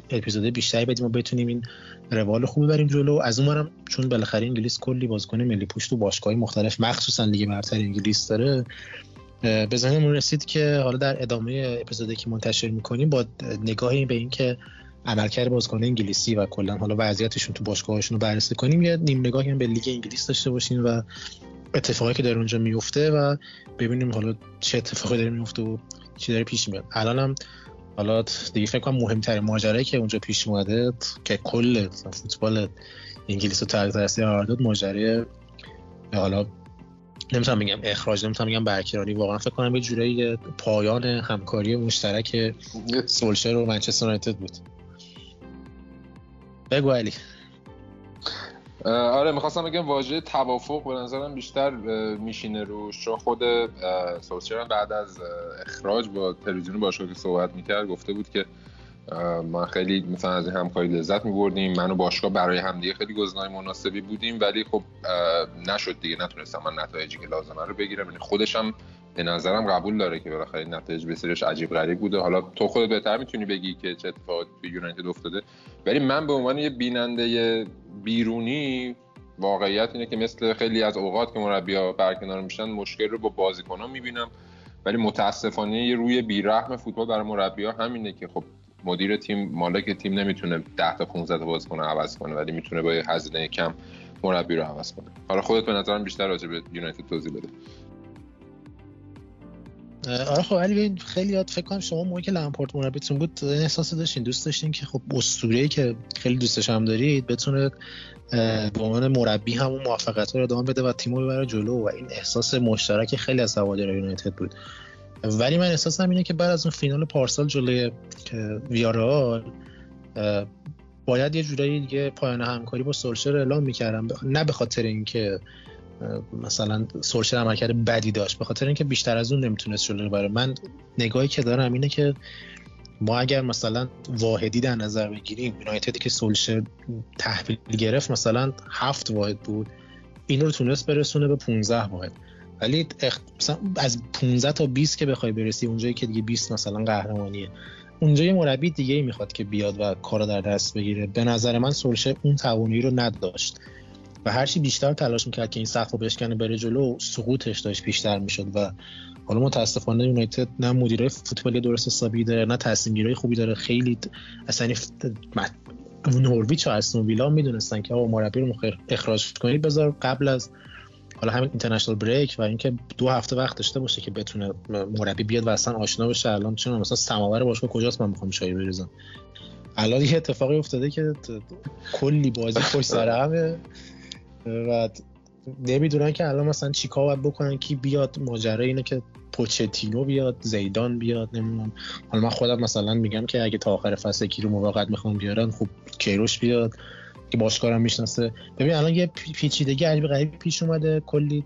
اپیزود بیشتری بدیم و بتونیم این روال خوبی بریم جلو. از اونورم چون بالاخره انگلیس کلی بازیکن ملی پشت و باشگاهی مختلف مخصوصا لیگ برتر انگلیس داره به ذهنمون رسید که حالا در ادامه اپیزودی که منتشر می‌کنیم با نگاهی به اینکه عملکرد بازیکن انگلیسی و کلا حالا وضعیتشون تو باشگاهشون رو بررسی کنیم یه نیم نگاهی هم به لیگ انگلیس داشته باشیم و اتفاقی که در اونجا میفته و ببینیم حالا چه اتفاقی داره میفته و چی داره پیش میاد. الان هم حالا دیگه فکر کنم مهمترین ماجرایی که اونجا پیش اومده که کل فوتبال انگلیس و تحت تاثیر قرار داد ماجرای حالا نمی‌تونم بگم اخراج نمی‌تونم بگم برکناری واقعا فکر کنم یه جورایی پایان همکاری مشترک سولشر و منچستر یونایتد بود. بگو علی. آره می‌خواستم بگم واژه توافق به نظرم بیشتر میشینه روش. چون خود سولشر بعد از اخراج با تلویزیون باشگاه که صحبت می‌کرد گفته بود که ما خیلی مثلا از این همکاری لذت میبردیم. من و باشگاه برای همدیگه خیلی گزینه‌های مناسبی بودیم ولی خب نشد دیگه. نتونستم من نتایجی که لازمه رو بگیرم. یعنی خودش هم به نظرم قبول داره که بالاخره نتایج بسیارش عجیب غریب بوده. حالا تو خودت بهتر می‌تونی بگی که چه اتفاقاتی توی یونایتد افتاده. ولی من به عنوان یه بیننده بیرونی واقعیت اینه که مثل خیلی از اوقات که مربی‌ها برکنار میشن مشکل رو با بازیکن‌ها می‌بینم. ولی متاسفانه روی بیرحم فوتبال برای مربی‌ها همینه که خب مدیر تیم مالک تیم نمی‌تونه 10 تا 15 تا بازیکن عوض کنه ولی می‌تونه با هزینه کم مربی رو عوض کنه. حالا خودت به نظرم بیشتر راجع به یونایتد توضیح بده. آره خب ولی خیلی یاد فکر کنم شما موقعی که لامپورت مربیتون بود این احساس داشتین دوست داشتین که خب اسطوره‌ای که خیلی دوستش هم دارید بتونه به عنوان مربی همون موفقیت رو ادامه بده و تیمو ببره جلو و این احساس مشترک خیلی از هوادارهای یونایتد بود. ولی من احساسم اینه که بعد از اون فینال پارسال جلوی ویارال باید یه جورایی دیگه پایان همکاری با سولشر اعلام می‌کردم. نه به خاطر اینکه مثلا سولشر عملکرد بدی داشت به خاطر اینکه بیشتر از اون نمی‌تونست جلو بره من نگاهی که دارم اینه که ما اگر مثلا واحدی در نظر بگیریم یونایتدی که سولشر تحویل گرفت مثلا هفت واحد بود این رو تونست برسونه به 15 واحد. ولی مثلا از 15 تا 20 که بخوای برسی اونجایی که دیگه 20 مثلا قهرمانیه. اونجا یه مربی دیگه ای می‌خواد که بیاد و کارو در دست بگیره. به نظر من سولشه اون توانایی رو نداشت. و هرچی بیشتر تلاش می‌کرد که این سقف رو بشکنه بره جلو سقوطش داشت بیشتر می‌شد. و حالا متاسفانه یونایتد نه مدیرای فوتبالی درست حسابی داره نه تصمیم خوبی داره. خیلی اصلا نورویچ و استون ویلا می‌دونستن که آقا مربی رو اخراج کنید. بذار قبل از حالا همین اینترنشنال بریک و اینکه دو هفته وقت داشته باشه که بتونه مربی بیاد و اصلا آشنا بشه الان چون مثلا سماور باشگاه کجاست؟ من می‌خوام چای بریزم. الان یه اتفاقی افتاده که کلی بازی خوش سر همه و نمی‌دونن که الان مثلا چیکار باید بکنن کی بیاد. ماجرا اینه که پوچتینو بیاد زیدان بیاد نمی‌دونم. حالا من خودم مثلا میگم که اگه تا آخر فصل کی رو موقت می‌خوام بیارن خب کیروش بیاد. که باشگاهرم می‌شناسه. ببین الان یه پیچیدگی عجیب غریبی پیش اومده. کلی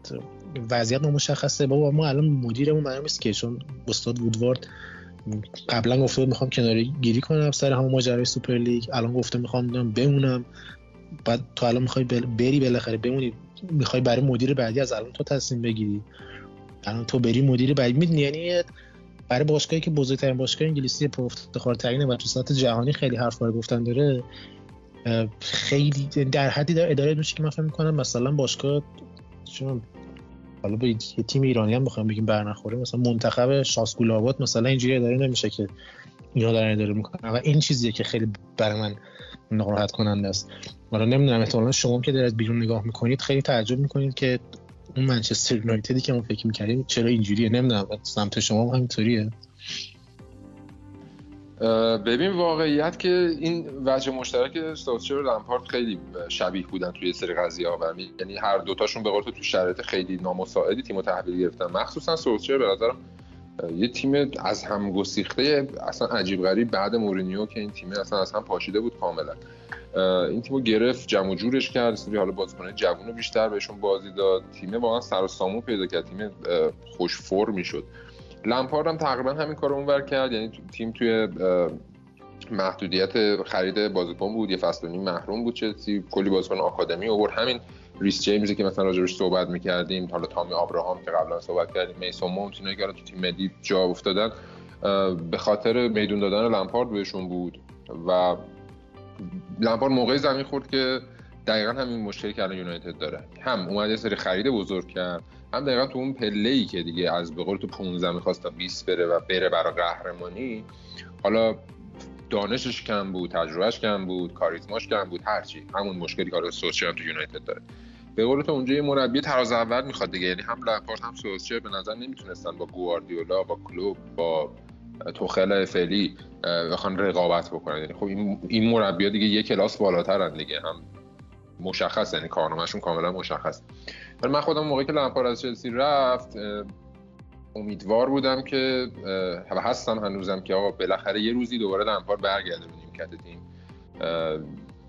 وضعیت نامشخصه. بابا ما الان مدیرمون معلوم نیست که چون استاد وودوارد قبلا گفته می‌خوام کناری گیری کنم سر همون ماجرای سوپر لیگ. الان گفته می‌خوام بمونم. بعد تو الان می‌خوای بری بالاخره بمونی. می‌خوای برای مدیر بعدی از الان تو تصمیم بگیری. الان تو بری مدیر بعدی. می‌دونی یعنی برای باشگاهی که بزرگترین باشگاه انگلیسی پر افتخار ترینه و تو سطح جهانی خیلی حرف گفتن داره خیلی در حدی داره اداره میشه که من فکر می‌کنم مثلا باشگاه چون حالا به یه تیم ایرانی هم بخوام بگیم برنخوره مثلا منتخب شاسکول آباد مثلا اینجوری اداره نمیشه که اینا دارن اداره می‌کنن. و این چیزیه که خیلی برای من ناراحت کننده است. حالا نمی‌دونم احتمالاً شما که دارید بیرون نگاه می‌کنید خیلی تعجب می‌کنید که اون منچستر یونایتدی که ما فکر می‌کردیم چرا اینجوریه. نمی‌دونم سمت شما هم همینطوریه. ببین واقعیت که این وجه مشترک سوچر و لمپارد خیلی شبیه بودن توی سری قضیه ها. یعنی هر دوتاشون به تو شرایط خیلی نامساعدی تیمو تحویل گرفتن. مخصوصا سوچر به نظرم یه تیم از هم گسیخته اصلا عجیب غریب بعد مورینیو که این تیم اصلا از هم پاشیده بود کاملا. این تیمو گرفت جمع جورش کرد سری حالا بازیکن جوونو بیشتر بهشون بازی داد. تیم واقعا سر و سامو پیدا کرد. تیم خوش فرمی شد لمپارد هم تقریبا همین کارو اونور کرد. یعنی تیم توی محدودیت خرید بازیکن بود یه فصل نیم محروم بود چلسی. کلی بازیکن آکادمی آورد. همین ریس جیمزی که مثلا راجعش صحبت می‌کردیم حالا تامی آبراهام که قبلا صحبت کردیم میسون مونت اینا که تو تیم ملی جا افتادن به خاطر میدون دادن لمپارد بهشون بود. و لمپارد موقعی زمین خورد که دقیقا همین مشکلی که الان یونایتد داره. هم اومد یه سری خرید بزرگ کرد. هم دقیقا تو اون پله ای که دیگه از به قول تو 15 می‌خواست تا 20 بره و بره برای قهرمانی حالا دانشش کم بود تجربهش کم بود کاریزماش کم بود هرچی همون مشکلی که سوسیال تو یونایتد داره. به قول تو اونجا یه مربی تراز اول می‌خواد دیگه یعنی هم لپارت هم سوسیال به نظر نمی‌تونستن با گواردیولا با کلوب با توخل فعلی بخوان رقابت بکنن. یعنی خب این این مربی‌ها دیگه یه کلاس بالاترن دیگه. هم مشخص یعنی کارنامه‌شون کاملا مشخص. ولی من خودم موقعی که لمپارد از چلسی رفت امیدوار بودم که و هستم هنوزم که آقا بالاخره یه روزی دوباره لمپارد برگرده به نیمکت تیم.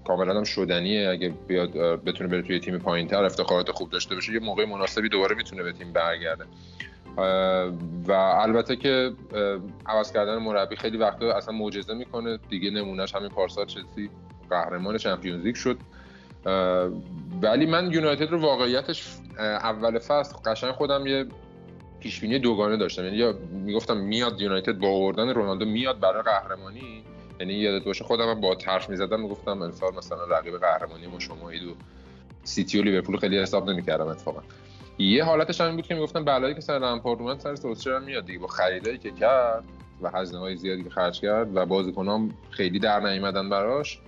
کاملا هم شدنیه. اگه بیاد بتونه بره توی تیم پایینتر افتخارات خوب داشته باشه یه موقع مناسبی دوباره می‌تونه به تیم برگرده. و البته که عوض کردن مربی خیلی وقتا اصلا معجزه می‌کنه. دیگه نمونهش همین پارسال چلسی قهرمان چمپیونز لیگ شد. ولی من یونایتد رو واقعیتش اول فصل قشنگ خودم یه پیشبینی دوگانه داشتم. یعنی یا می‌گفتم میاد یونایتد با آوردن رونالدو میاد برای قهرمانی. یعنی یادت باشه خودم با طرف می‌زدم می‌گفتم امسال مثلا رقیب قهرمانی ما شما و سیتی و لیورپول خیلی حساب نمی‌کردم اتفاقا. یه حالتش هم بود که می‌گفتم بلایی که سر لمپارد اومد سر سوسچر میاد دیگه. با خریدایی که کرد و هزینه های زیادی که خرج کرد و بازیکنام خیلی در نیومدن براش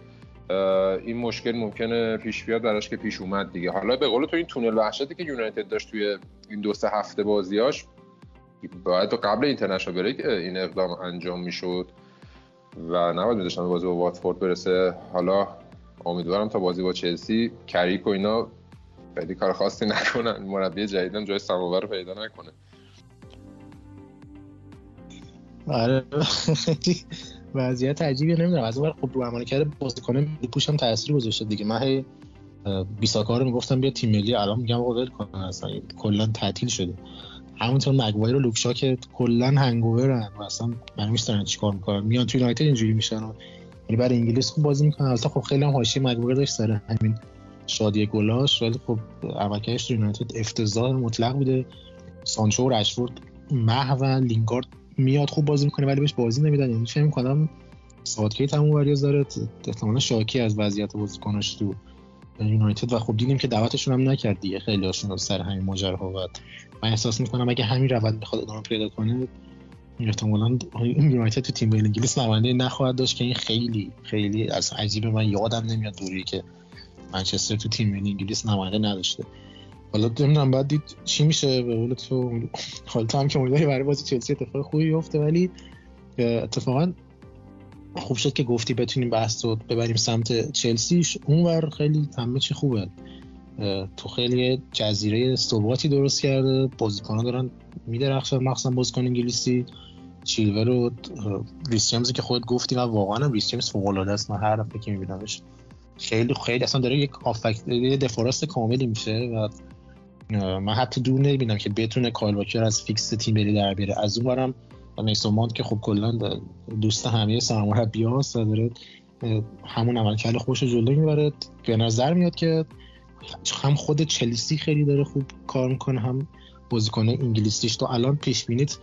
این مشکل ممکنه پیش بیاد براش که پیش اومد دیگه. حالا به قول تو این تونل وحشتی که یونایتد داشت توی این دو سه هفته بازیاش باید قبل اینترنشنال بریک این اقدام انجام می‌شد و نباید میذاشتن بازی با واتفورد برسه. حالا امیدوارم تا بازی با چلسی کریک و اینا خیلی کار خاصی نکنن. مربی جدیدم جای سماور پیدا نکنه. آره. وضعیت عجیبی نمی‌دونم. از اون خب رو عمل کرده بازیکن ملی پوش هم تاثیر گذاشته دیگه. من بیساکا رو می‌گفتم بیا تیم ملی الان میگم آقا کن اصلا. کلا تعطیل شده. همونطور مگوایر و لوکشا که کلا هنگوورن و اصلا من دارن چیکار می‌کنن. میان تو یونایتد اینجوری میشن یعنی برای انگلیس خوب بازی می‌کنن. البته خب خیلی هم حاشیه مگوایر داشت سر همین شادی گلاش. ولی خب عملکردش یونایتد افتضاح مطلق بوده. سانچو و رشفورد محو لینگارد میاد خوب بازی می‌کنه ولی بهش بازی نمیدن. یعنی فکر می‌کنم ساوتگیت هم وریاز داره. احتمالاً شاکی از وضعیت بازیکناش تو یونایتد. و خب دیدیم که دعوتشون هم نکرد دیگه. خیلی هاشون سر همین ماجراها. و من احساس می‌کنم اگه همین روند می‌خواد ادامه پیدا کنه احتمالاً یونایتد تو تیم انگلیس نماینده نخواهد داشت که این خیلی خیلی از عجیب من یادم نمیاد دوری که منچستر تو تیم انگلیس نماینده نداشته. حالا نمی‌دونم باید دید چی میشه؟ به قول تو حالا تو هم که امیدواری برای بازی چلسی اتفاق خوبی بیفته ولی اتفاقا خوب شد که گفتی بتونیم بحث رو ببریم سمت چلسیش اونور خیلی همه چی خوبه. توخل یه جزیره ثباتی درست کرده بازیکنان دارن میدرخشن مخصوصا بازیکن انگلیسی. چیلول و ریس جیمز که خودت گفتی و واقعا هم ریس جیمز فوق العاده است. من هر دفعه که میبینمش خیلی خیلی اصلا داره یک آفکت دفاع راست کاملی میشه و من حتی دور نمی‌بینم که بتونه کایل واکرو از فیکس تیم ملی در بیاره. از اون ورم میسون مانت که خب کلا دوست همه سرمربیاست و داره همون عملکرد خوبشو جلو می‌بره. به نظر میاد که هم خود چلسی خیلی داره خوب کار می‌کنه هم بازیکن انگلیسیش. تو الان پیش بینیت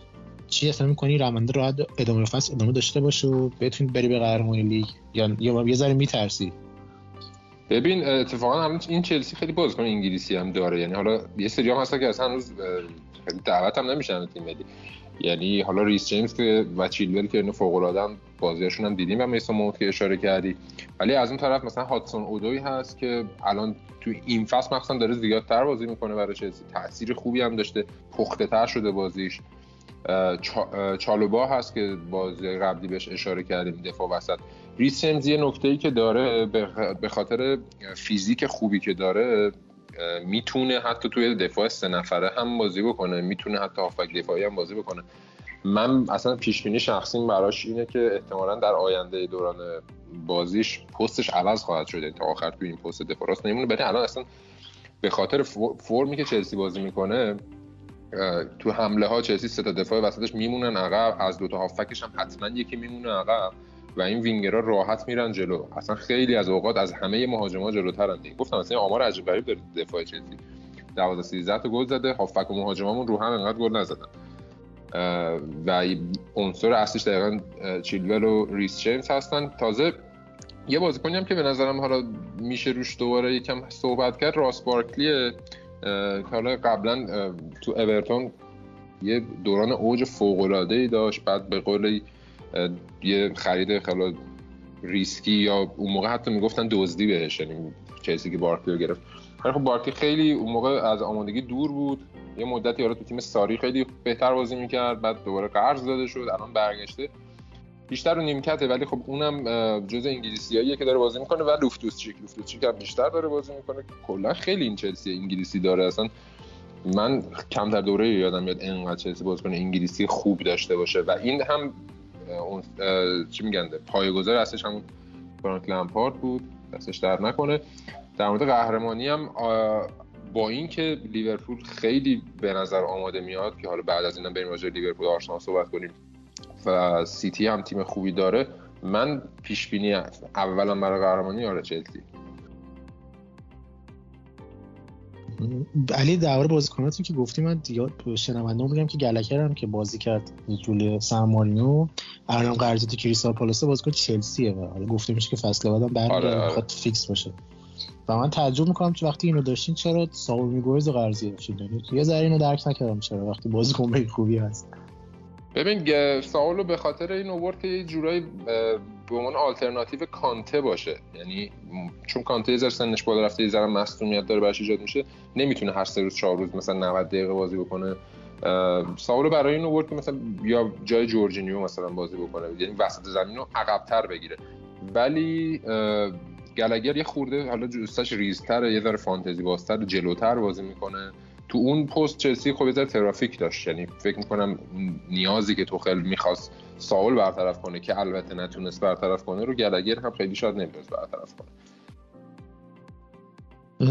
چی اصلا می‌کنی؟ رونده راحت ادامه فصل ادامه داشته باشه و بتونی بری به قهرمانی لیگ. یا یه ذره میترسی. ببین اتفاقا الان این چلسی خیلی بازیکن انگلیسی هم داره. یعنی حالا یه سری هم هستن که اصلا هنوز دعوت هم نمیشن تیم ملی. یعنی حالا ریس جیمز که و چیلول که اینو فوق العاده بازیاشون هم دیدیم و میسون مونت که اشاره کردی. ولی از اون طرف مثلا هاتسون اودوی هست که الان تو این فصل مثلا داره زیادتر بازی می‌کنه برای چلسی. تاثیر خوبی هم داشته پخته تر شده بازیش. چالوبا هست که بازی قبلی بهش اشاره کردیم دفاع وسط. ریس جیمز یه نکته ای که داره به خاطر فیزیک خوبی که داره می‌تونه حتی توی دفاع سه نفره هم بازی بکنه می‌تونه حتی هافبک دفاعی هم بازی بکنه. من اصلا پیش بینی شخصیم براش اینه که احتمالا در آینده دوران بازیش پستش عوض خواهد شده تا آخر توی این پست دفاع. راست نمیمونه برای الان اصلا به خاطر فرمی که چلسی بازی می‌کنه تو حمله ها چلسی سه تا دفاع وسطش میمونن عقب. از دو تا هافکش هم حتما یکی میمونه عقب. و این وینگرها راحت میرن جلو. اصلا خیلی از اوقات از همه مهاجما جلوترن دیگه. گفتم مثلا آمار عجیب غریب داره دفاع چلسی. 12 13 تا گل زده. هافک و مهاجمامون رو هم انقدر گل نزدن. و عنصر اصلیش دقیقا چیلول و ریس جیمز هستن. تازه یه بازیکنی هم که به نظرم حالا میشه روش دوباره یکم صحبت کرد راس بارکلی حالا قبلا تو اورتون یه دوران اوج فوق داشت. بعد به قول یه خرید خیلی ریسکی یا اون موقع حتی می‌گفتن دزدی بهش یعنی چلسی که بارکلی گرفت. خیلی خب بارکلی خیلی اون موقع از آمادگی دور بود. یه مدتی حالا تو تیم ساری خیلی بهتر بازی می‌کرد بعد دوباره قرض داده شد الان برگشته. بیشتر رو نیمکته ولی خب اونم جز انگلیسیاییه که داره بازی می‌کنه و لوفتوس چیک لوفتوس چیک هم بیشتر داره بازی می‌کنه. کلا خیلی این چلسی انگلیسی داره. اصلا من کمتر دوره یادم میاد اینقدر چلسی بازیکن انگلیسی خوب داشته باشه. و این هم اون چی میگن پایه‌گذار هستش همون فرانک لمپارد بود دستش در نکنه. در مورد قهرمانی هم با اینکه لیورپول خیلی به نظر آماده میاد که حالا بعد از اینم بریم راجع لیورپول آرسنال صحبت کنیم و سیتی هم تیم خوبی داره من پیش بینی اولا برای قهرمانی آره چلسی. علی درباره بازیکناتون که گفتی من دیگه شنونده میگم که گالاگر هم که بازی کرد جلوی سن مارینو الان قرارداد کریستال پالاس بازیکن چلسیه و حالا گفته میشه که فصل بعدم برمیگرده آره، آره. فیکس باشه. و من تعجب می‌کنم که وقتی اینو داشتین چرا ساول نیگز رو قرضی داشتین یعنی یه ذره اینو درک نکردم چرا وقتی بازیکن خوبی هست. ببین ساولو به خاطر این اوورد که یه جورایی به عنوان آلترناتیو کانته باشه. یعنی چون کانته یه سنش بالا رفته یه ذره مصونیت داره براش ایجاد میشه نمی‌تونه هر سه روز چهار روز مثلا 90 دقیقه بازی بکنه. ساولو برای این اوورد که مثلا یا جای جورجینیو مثلا بازی بکنه. یعنی وسط زمین رو عقبتر بگیره. ولی گلگر یه خورده حالا جوستش ریزتره یه ذره فانتزی بازتر جلوتر بازی می‌کنه. تو اون پست چلسی خب یه ترافیک داشت. یعنی فکر می‌کنم نیازی که توخل می‌خواست ساول برطرف کنه که البته نتونست برطرف کنه رو گلگر هم خیلی شاید نمی‌تونست برطرف کنه.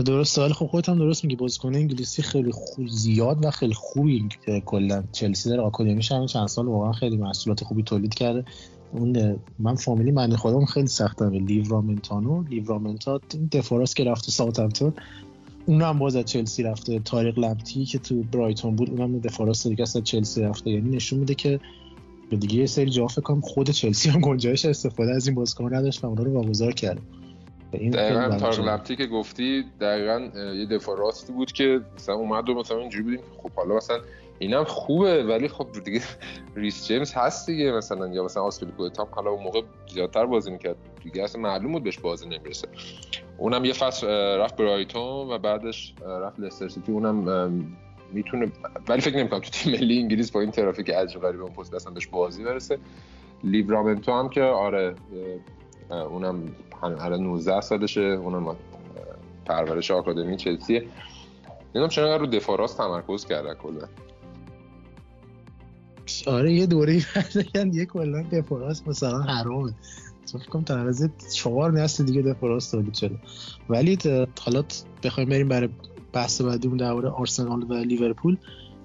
درست سوال خب خودت هم درست میگی. بازیکن انگلیسی خیلی خوب زیاد و خیلی خوبی کلا چلسی داره. آکادمیش هم چند سال واقعا خیلی محصولات خوبی تولید کرده. اون من فامیلی من خودم خیلی سخته به لیورامنتانو لیورامنتا دفاراس که رفته ساوثهمپتون. اون هم باز از چلسی رفته. تاریق لمتی که تو برایتون بود اونم دفاراس دیگه از چلسی رفته. یعنی نشون میده که به دیگه یه سری جا فکر خود چلسی هم گنجایش استفاده از این بازیکن نداشت و اونا رو واگذار کرد. دقیقا طارق لمپتی که گفتی دقیقا یه دفاع راستی بود که مثلا اومد و مثلا اینجوری بودیم خب حالا مثلا اینم خوبه ولی خب دیگه [laughs] ریس جیمز هست دیگه مثلا. یا مثلا آسپیلیکوتا هم حالا اون موقع زیادتر بازی می‌کرد. دیگه اصلا معلوم بود بهش بازی نمی‌رسه. اونم یه فصل رفت برایتون و بعدش رفت لستر سیتی. اونم می‌تونه ولی فکر نمی‌کنم تو تیم ملی انگلیس با این ترافیک عجیب غریب اون پست اصلا بهش بازی برسه. لیورامنتو هم که آره اونم الان 19 سالشه. اونم پرورش آکادمی چلسیه. نمی‌دونم چرا رو دفاع راست تمرکز کردن کلا. آره یه دوره بردن یه کلا دفاراست مثلا حرامه فکر کنم تعرض چهار نسل دیگه دفاراست تولید شده ولی حالا بخوایم بریم برای بحث بعدیمون درباره آرسنال و لیورپول.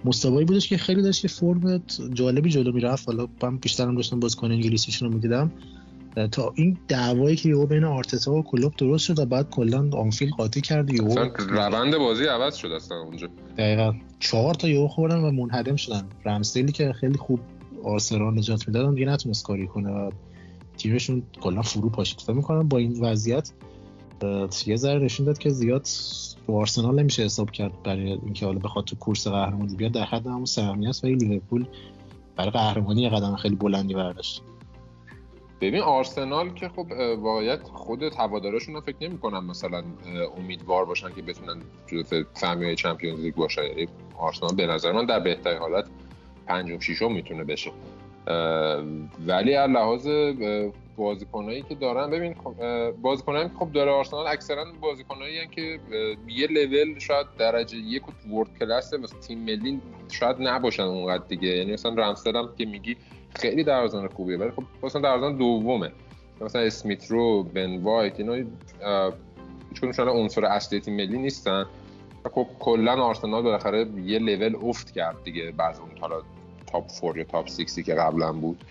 مصطفی بودش که خیلی داشت یه فرم جالبی جلو می‌رفت. حالا من بیشترم داشتم بازیکن انگلیسیشون رو می‌دیدم. تا این دعوایی که یهو بین آرتتا و کلوب درست شد و بعد کلا آنفیلد قاطی کرد یهو روند بازی عوض شد اصلا اونجا. دقیقا. چهار تا یهو خوردن و منهدم شدن. رمسدیلی که خیلی خوب آرسنال نجات می‌دادن دیگه نتونست کاری کنه. و تیمشون کلا فرو پاشید می‌کنم با این وضعیت یه ذره نشون داد که زیاد با آرسنال نمیشه حساب کرد برای اینکه حالا بخواد تو کورس قهرمانی بیاد. در حد همون سهمیه است ولی لیورپول برای قهرمانی یه قدم خیلی بلندی برداشت. ببین آرسنال که خب واقعیت خود هواداراشون هم فکر نمی کنم مثلا امیدوار باشن که بتونن جزو سهمیه چمپیونز لیگ باشن یعنی آرسنال به نظر من در بهترین حالت پنجم ششم می‌تونه بشه. ولی از لحاظ بازیکنایی که دارن ببین خب بازیکنایی که خب داره آرسنال اکثرا بازیکنایی که یه لول شاید درجه یک world class مثلا تیم ملی شاید نباشن اونقدر دیگه. یعنی مثلا رمسدل هم که میگی خیلی دروازه‌بان خوبیه ولی خب مثلا دروازه‌بان دومه. مثلا اسمیت رو بن وایت اینا هیچ کدومشون عنصر اصلی تیم ملی نیستن. خب کلا آرسنال بالاخره یه لول افت کرد دیگه بعد اون حالا top 4 یا top 6 که قبلا بود.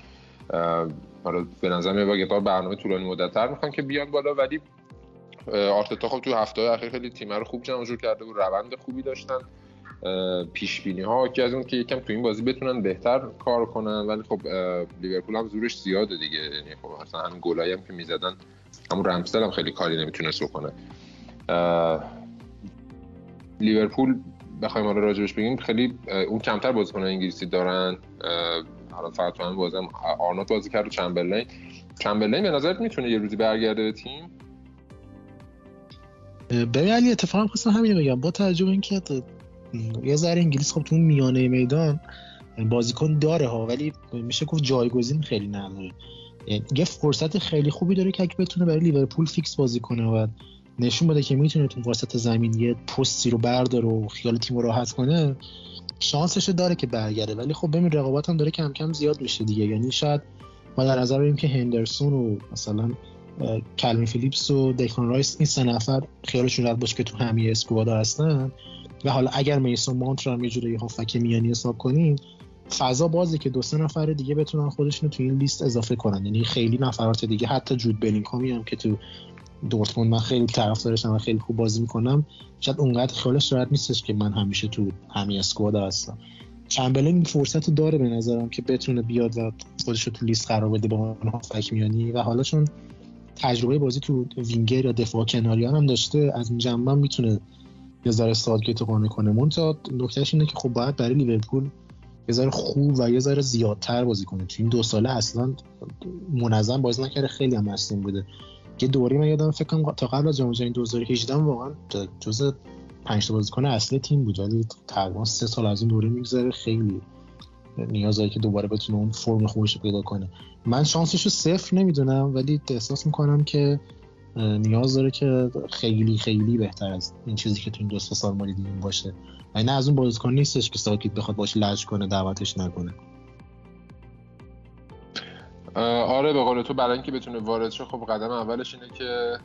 حالا به نظر میاد یه برنامه طولانی مدت‌تر می‌خوان که بیان بالا ولی آرتتا خب تو هفته اخیر خیلی تیم رو خوب جمع کرده بود روند خوبی داشتن. پیش بینی ها که از اون که یکم تو این بازی بتونن بهتر کار کنن ولی خب لیورپول هم زورش زیاده دیگه. یعنی خب مثلا همین گلایی هم که می‌زدن همون رمسدل هم خیلی کاری نمی‌تونست بکنه. لیورپول بخوایم حالا راجبش بگیم خیلی اون کمتر بازیکن انگلیسی دارن. حالا فقط بازی هم آرنولد بازی کرد و چمبرلین. چمبرلین به نظرت می‌تونه یه روزی برگرده به تیم؟ ببین علی اتفاقا خواستم همین بگم. با توجه به اینکه یه ذره انگلیس خب تو میانه میدان بازیکن داره ها ولی میشه گفت جایگزین خیلی نداره یعنی یه فرصت خیلی خوبی داره که اگه بتونه برای لیورپول فیکس بازی کنه و نشون بده که می‌تونه تو وسط زمین یه پستی رو برداره و خیال تیم راحت کنه شانسش داره که برگرده. ولی خب ببین رقابت هم داره کم کم زیاد میشه دیگه. یعنی شاید ما در نظر بگیریم که هندرسون و مثلا کلوین فیلیپس و دکلان رایس این سه نفر خیالشون راحت باشه که تو همه اسکواد هستن. و حالا اگر میسون مانت رو هم یه جوری هافک میانی حساب کنیم فضا بازی که دو سه نفر دیگه بتونن خودشون تو این لیست اضافه کنن. یعنی خیلی نفرات دیگه حتی جود بلینکامی هم که تو دورتموند. من خیلی طرفدارشم و خیلی خوب بازی می‌کنم. شاید اونقدر خیالش راحت نیستش که من همیشه تو همه اسکواد هستم. این فرصت رو داره به نظرم که بتونه بیاد و خودش رو تو لیست قرار بده با اون هافک میانی. و حالا چون تجربه بازی تو وینگر یا دفاع کناریان هم داشته از جنبه می‌تونه یه ذره سادگیت قانع کنه. منتها نکتهش اینه که خب باید برای لیورپول یه ذره خوب و یه ذره زیادتر بازی کنه. تو این دو ساله اصلا منظم بازی نکرده خیلی هم بوده. یه دوری من یادم فکر کنم تا قبل از جام جهانی 2018 هم واقعا جز پنج تا بازیکن اصلی تیم بود ولی تقریبا سه سال از این دوره میگذره. خیلی نیاز داره که دوباره بتونه اون فرم خوبش رو پیدا کنه. من شانسش رو صفر نمی‌دونم ولی احساس می‌کنم که نیاز داره که خیلی خیلی بهتر از این چیزی که تو این دو سال ما دیدیم باشه. و نه از اون بازیکن نیستش که ساکت بخواد باش لج کنه دعوتش نکنه. آره به قول تو برای اینکه بتونه وارد شه خب قدم اولش اینه که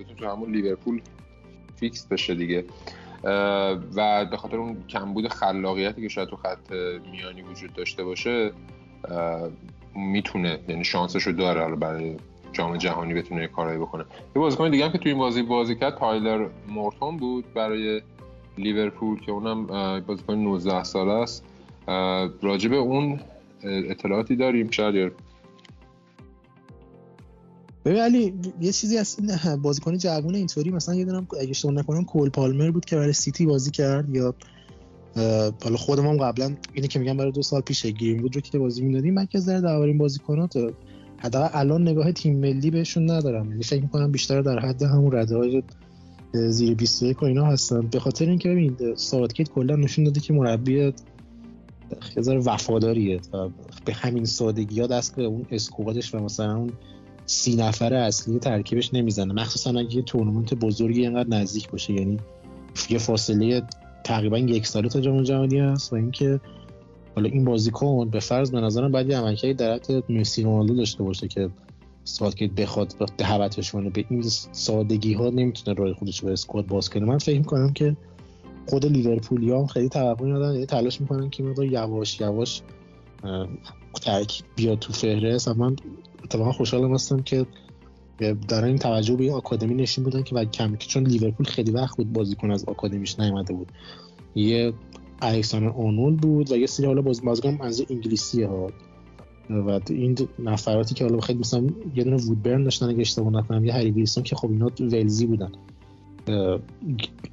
بتونه تو همون لیورپول فیکس بشه دیگه. و به خاطر اون کمبود خلاقیتی که شاید تو خط میانی وجود داشته باشه می‌تونه یعنی شانسش رو داره برای جام جهانی بتونه کارایی بکنه. یه بازیکن دیگه هم که تو این بازی بازی کرد تایلر مورتون بود برای لیورپول که اونم بازیکن 19 ساله است. به اون اطلاعاتی داریم. شاید ببین علی یه چیزی از این بازیکن جوون اینطوری مثلا یه دونم اگه اشتباه نکنم کول پالمر بود که برای سیتی بازی کرد یا حالا خودم هم قبلا اینه که میگم برای دو سال پیش گرین بود رو که بازی می‌دادیم من که نظر درباره این بازیکنات حداقل الان نگاه تیم ملی بهشون ندارم. یعنی فکر می‌کنم بیشتر در حد همون رده های زیر 21 و اینا هستن. به خاطر اینکه ببین ساوتکیت کلا نشون داده که مربی ذره وفاداریه. به همین سادگی ها دست به اون اسکوادش و مثلا اون سی نفر اصلی ترکیبش نمی‌زنه. مخصوصا اگه یه تورنمنت بزرگی اینقدر نزدیک باشه. یعنی یه فاصله تقریبا یک ساله تا جام جهانی هست و اینکه حالا این بازیکن به فرض به نظرم باید یه عملکردی در حد مسی رونالدو داشته باشه که ساکت بخواد دعوتش کنه به این سادگی ها نمی‌تونه راه خودش به اسکواد باز کنه. من فکر می‌کنم که خود لیورپولی هم خیلی توقع ندارن. یعنی تلاش می‌کنن که مقدار یواش یواش ترکیب بیاد تو فهرست. من اتفاقا خوشحالم هستم که دارن این توجه به آکادمی نشین بودن که و کم چون لیورپول خیلی وقت بود بازیکن از آکادمیش نیومده بود. یه الکساندر اونول بود و یه سری حالا باز بازیکن از انگلیسی ها. و این نفراتی که حالا خیلی مثلا یه دونه وودبرن داشتن اگه اشتباه نکنم یه هری ویلسون که خب اینا ولزی بودن.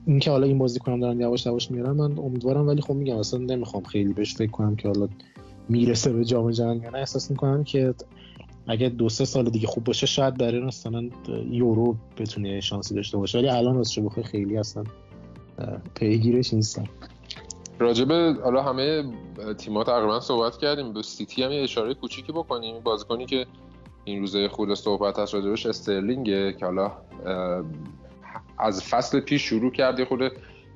این که حالا این بازیکنان دارن یواش یواش میارن من امیدوارم ولی خب میگم اصلا نمی‌خوام خیلی بهش فکر کنم که حالا می‌رسه به جام جهانی نه. احساس می‌کنم که اگه دو سه سال دیگه خوب باشه شاید برای مثلا یورو بتونه شانسی داشته باشه. ولی الان از بخوای خیلی اصلا پیگیرش نیستم. راجبه حالا همه تیم‌ها تقریبا صحبت کردیم. به سیتی هم یه اشاره کوچیکی بکنیم. بازیکنی که این روزه خود صحبت هست راجبش استرلینگه که حالا از فصل پیش شروع کرده خورده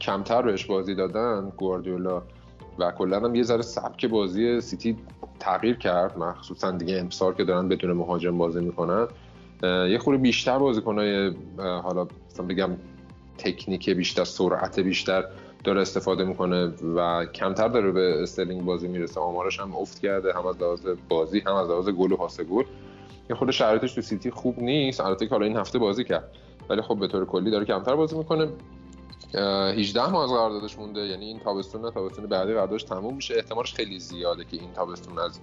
کمتر بهش بازی دادن. گواردیولا و کلا هم یه ذره سبک بازی سیتی تغییر کرد مخصوصا دیگه امسال که دارن بدون مهاجم بازی می‌کنن. یه خورده بیشتر بازیکنای حالا مثلا بگم تکنیک بیشتر سرعت بیشتر داره استفاده می‌کنه و کمتر داره به استرلینگ بازی می‌رسه. آمارش هم افت کرده هم از لحاظ بازی هم از لحاظ گل و پاس گل. یه خورده شرایطش تو سیتی خوب نیست. البته که حالا این هفته بازی کرد. ولی خب به طور کلی داره کمتر بازی می‌کنه. 18 ماه از قراردادش مونده. یعنی این تابستون تابستون بعدی قراردادش تموم میشه. احتمالش خیلی زیاده که این تابستون از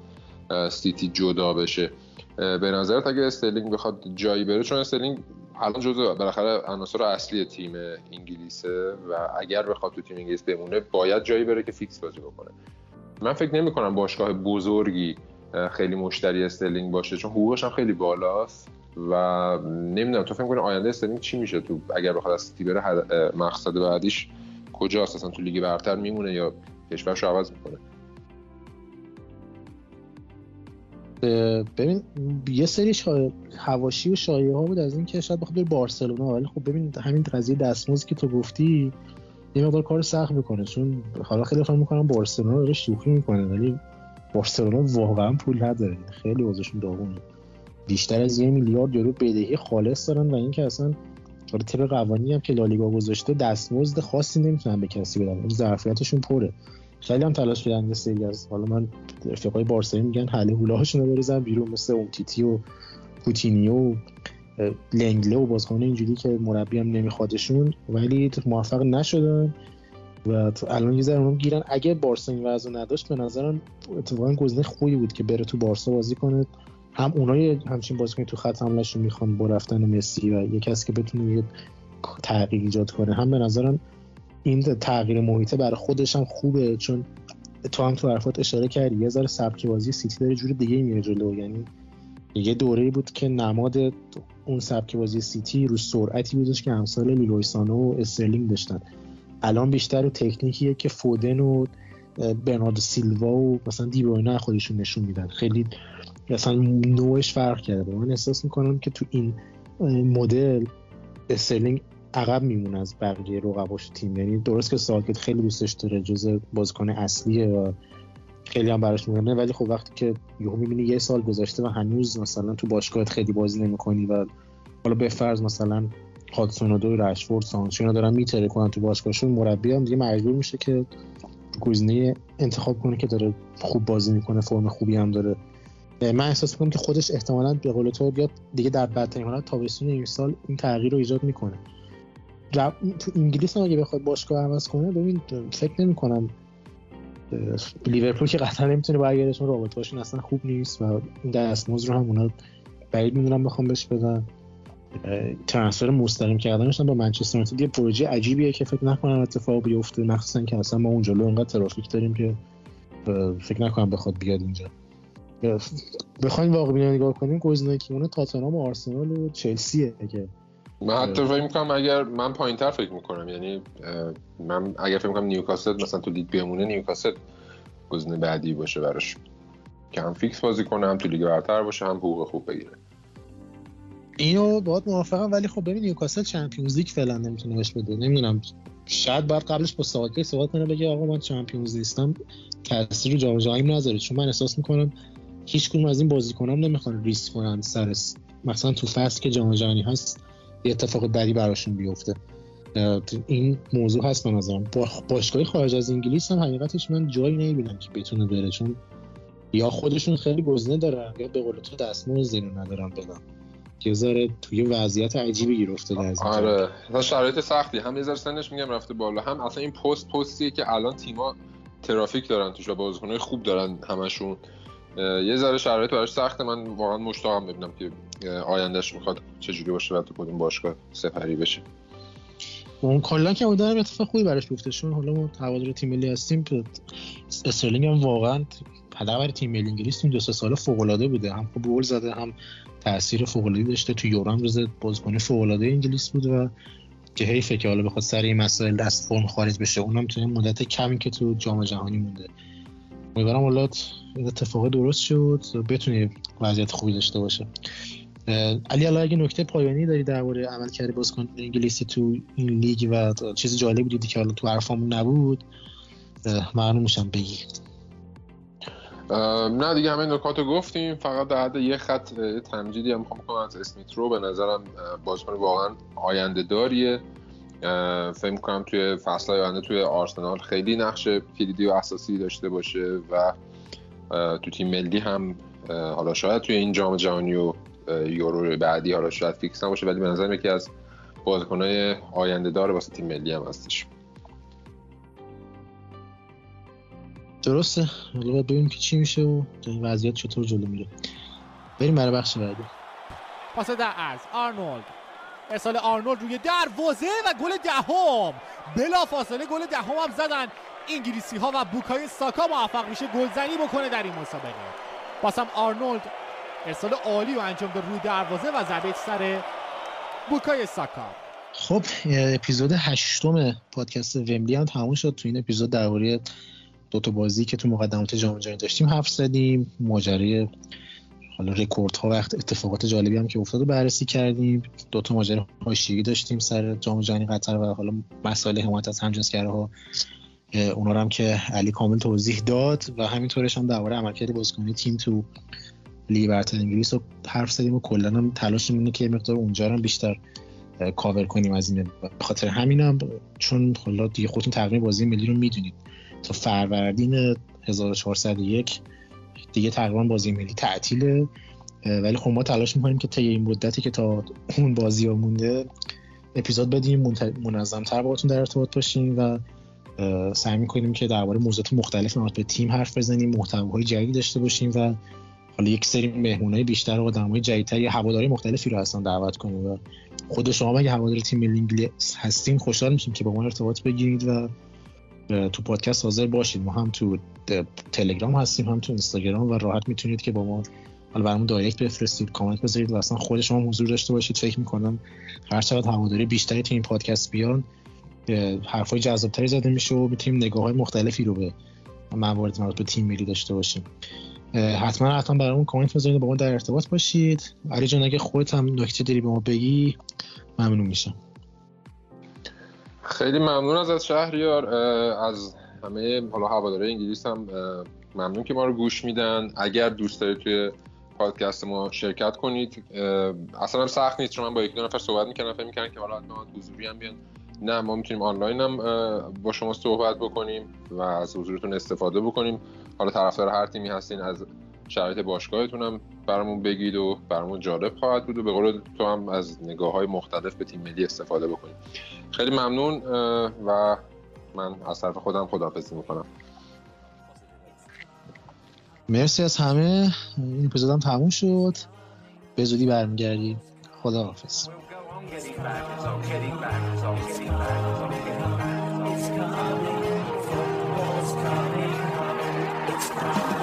سیتی جدا بشه. به نظرت اگه استرلینگ بخواد جایی بره چون استرلینگ الان جزء بالاخره عناصر اصلی تیم انگلیسه و اگر بخواد تو تیم انگلیس بمونه باید جایی بره که فیکس بازی بکنه. من فکر نمی کنم باشگاه بزرگی خیلی مشتری استرلینگ باشه چون حقوقش هم خیلی بالاست. و نمی‌دونم تو فکر کنی آینده استرلینگ چی میشه؟ تو اگر بخواد از سیتی بره مقصد بعدیش کجاست؟ اصلا تو لیگ برتر میمونه یا کشورش عوض می‌کنه؟ ببین یه سری شای... حواشی و شایعه ها بود از این که شاید بخواد بارسلونا ولی خب ببین همین قضیه دستمزد که تو گفتی یه مقدار کار سخت می‌کنه. چون حالا خیلی فکر می‌کنم بارسلونا داره شوخی می‌کنه ولی بارسلونا واقعا پول نداره. خیلی وضعشون داغونه. بیشتر از یه میلیارد یورو بدهی خالص دارن و اینکه اصلا حالا طبق قوانینی هم که لالیگا گذاشته دستمزد خاصی نمی‌تونن به کسی بدن. ظرفیتشون پره. خیلی هم تلاش کردن سری از حالا من رفیقای بارسایی میگن حله هولاشون رو بریزن بیرون مثل اومتیتی و پوتینیو و لنگله و بازیکن اینجوری که مربی هم نمیخوادشون ولی موفق نشدن و الان یه ذره گیرن. اگه بارسا این وضع نداشت به نظرم اتفاقا گزینه خوبی بود که بره تو بارسا بازی کنه. هم اونای همچین بازیکن تو خط حملهشون می‌خوان با رفتن مسی و یه کسی که بتونه یه تغییر ایجاد کنه هم به نظرم این تغییر محیطه برای خودش هم خوبه چون تو هم تو حرفات اشاره کردی یه ذره سبک بازی سیتی داره جور دیگه میره جلو یعنی یه دوره بود که نماد اون سبک بازی سیتی رو سرعتی بودش که امثال لیروی سانه و استرلینگ داشتن. الان بیشتر رو تکنیکیه که فودن و برناردو سیلوا و مثلا دی‌بروینه خودشون نشون میدن. خیلی مثلا نوعش فرق کرده. من احساس می‌کنم که تو این مدل استرلینگ عقب میمونه از بقیه رقباش تیم. یعنی درست که ساوتگیت خیلی دوستش داره جز بازیکن اصلیه و خیلی هم براش مهمه ولی خب وقتی که یهو می‌بینی یه سال گذشته و هنوز مثلا تو باشگاهت خیلی بازی نمی‌کنی و حالا به فرض مثلا هادسون و رشفورد سانچو دارن میتره کنن تو باشگاهشون مربی هم دیگه مجبور میشه که گزینه انتخاب کنه که داره خوب بازی می‌کنه فرم خوبی هم داره. من احساس می‌کنم که خودش احتمالا به قول تو بیاد دیگه در بدترین حالت تابستون این سال این تغییر رو ایجاد می‌کنه. تو انگلیس هم اگه بخواد باشگاه عوض کنه ببین فکر نمی کنم لیورپول که قطعا نمی‌تونه برگردشون رابطه‌هاشون اصلا خوب نیست و این دستمزد رو هم اونا بعید می‌دونم بخوام بهش بدن. ترانسفر مستقیم کردنش با منچستر یونایتد یه پروژه عجیبیه که فکر نکنم اتفاق بیفته مخصوصا که اصلا ما اون جلو انقدر ترافیک داریم که فکر نکنم بخواد بیاد اینجا. بخوایم واقعا نگاه کنیم گزینه‌ای که اون تاتنهام و آرسنال و چلسیه که. من حتی فکر می‌کنم اگر من پایین تر فکر می‌کنم یعنی من اگر فکر می‌کنم نیوکاسل مثلا تو لیگ بمونه نیوکاسل گزینه بعدی باشه براش. که هم فیکس بازی کنه هم تو لیگ برتر باشه هم حقوق خوب بگیره. اینو باید موافقم ولی خب ببین نیوکاسل Champions League فعلا نمی‌تونه بهش بده. نمی‌دونم شاید باید قبلش با ساوتگیت صحبت کنه بگه آقا من Champions نیستم تاثیر رو جام جهانی نذاره چون من احساس می‌کنم هیچ کدوم از این بازیکنان نمی‌خوان ریسک کنن سر مثلا تو فصل که جام جهانی هست یه اتفاق بدی براشون بیفته. این موضوع هست به نظرم. با باشگاهی خارج از انگلیس هم حقیقتش من جایی نمی‌بینم که بتونه بره چون یا خودشون خیلی گزینه دارن یا به قول تو دستمزد رو ندارن بدن که ذره توی وضعیت عجیبی گیر افتاده از آره. مثلا شرایط سختی. هم یه ذره سنش میگم رفته بالا هم اصلا این پست پستیه که الان تیما ترافیک دارن توش و بازیکنای خوب دارن همشون. یه ذره شرایط براش سخته. من واقعا مشتاقم ببینم که آیندهش می‌خواد چجوری باشه و تو کدوم باشگاه سپری بشه. اون کلا که بودن اتفاق خوبی براش بیفته. چون حالا ما هوادار تیم ملی هستیم استرلینگ هم واقعا پدر تیم ملی انگلیس این دو سه سال فوق العاده بوده. هم خوب گل زده هم تاثیر فوق العاده داشته. تو یورو هم روز بازیکن فوق العاده انگلیس بود و که حیفه که حالا بخواد سر این مسائل دست فرم خارج بشه اونم تو مدت کمی که تو جام جهانی مونده. امیدوارم حالا اتفاق درست شد بتونه وضعیت خوبی داشته باشه. علی الان اگه نکته پایانی داری درباره عملکرد بازیکن انگلیسی تو این لیگ و چیز جالبی دیدی که حالا تو حرفامون نبود ممنون میشم بگی. نه دیگه همه نکات گفتیم فقط در حد یه خط تمجیدی هم می‌خوام کنم از اسمیت رو به نظرم بازیکن واقعا آینده داریه. فکر کنم توی فصل آینده توی آرسنال خیلی نقش کلیدی و اساسی داشته باشه و تو تیم ملی هم حالا شاید توی این جام جهانی و یورو بعدی حالا شاید فیکس نباشه ولی به نظرم یکی از بازیکنهای آینده دار واسه تیم ملی هم هستش. درسته. حالا باید ببینیم که چی میشه و این وضعیت چطور جلو میره. بریم برای بخش بعدی. پاس در عرض آرنولد. ارسال آرنولد روی دروازه و گل دهم. بلا فاصله گل دهم هم زدن. انگلیسی ها و بوکای ساکا موفق میشه گلزنی بکنه در این مسابقه. باسم آرنولد ارسال عالی رو انجام داد روی دروازه و ضربه سر بوکای ساکا. خب اپیزود هشتم پادکست وملی هم تموم شد. تو این اپیزود درباره دو تا بازی که تو مقدمات جام جهانی داشتیم حرف زدیم ماجرای حالا رکورد ها و اتفاقات جالبی هم که افتاد بررسی کردیم. دو تا ماجرا حاشیه‌ای داشتیم سر جام جهانی قطر و حالا مسائل حمایت از همجنسگراها اونا رو هم که علی کامل توضیح داد و همینطورش هم درباره عملکرد بازیکنی تیم تو لیگ برتر انگلیس رو حرف زدیم و کلا هم تلاش اینه که مقدار اونجا رو بیشتر کاور کنیم از این خاطر همینم چون حالا دیگه خودتون تقریبا بازی ملی رو می‌دونید. تا فروردین 1401 دیگه تقریبا بازی ملی تعطیله. ولی خب ما تلاش می‌کنیم که طی این مدتی که تا اون بازی ها مونده اپیزود بدیم منظم تر باهاتون در ارتباط باشیم و سعی می‌کنیم که درباره موضوعات مختلف نمات به تیم حرف بزنیم محتواهای جدید داشته باشیم و حالا یک سری مهمونای بیشتر و آدمای جدیدتر یه هواداری مختلفی رو اصلا دعوت کنیم و خود شما اگه هوادار تیم ملی انگلیس هستین خوشحال میشیم که با ما ارتباط بگیرید و تو پادکست حاضر باشید ما هم تو تلگرام هستیم هم تو اینستاگرام و راحت می‌تونید که با ما حالا برامون دایرکت بفرستید کامنت بذارید و اصلا خود شما حضور داشته باشید. فکر می‌کنم هر چقدر هواداری بیشتری تو این پادکست بیان حرفای جذابتری زده میشه و بتونیم نگاه های مختلفی رو به موارد مربوط به تیم ملی داشته باشیم. حتما حتما برامون کامنت بذارید با ما در ارتباط باشید. علی جان اگه خودت هم نکته داری به ما بگی ممنون میشم. خیلی ممنون از شهریار. از همه حالا هواداره انگلیس هم ممنون که ما رو گوش میدن. اگر دوست دارید توی پادکست ما شرکت کنید اصلا هم سخت نیست چون من با یک دو نفر صحبت می‌کنم فکر می‌کنم که حالا حتما حضوری هم بیان. نه ما می‌تونیم آنلاین هم با شما صحبت بکنیم و از حضورتون استفاده بکنیم. حالا طرفدار هر تیمی هستین از شرایط باشگاهتون هم برامون بگید و برامون جالب خواهد بود و به قول تو هم از نگاه های مختلف به تیم ملی استفاده بکنید خیلی ممنون و من از طرف خودم خداحافظی می‌کنم. مرسی از همه. این پزدم تموم شد. به زودی برمیگردیم. خداحافظ. It's coming.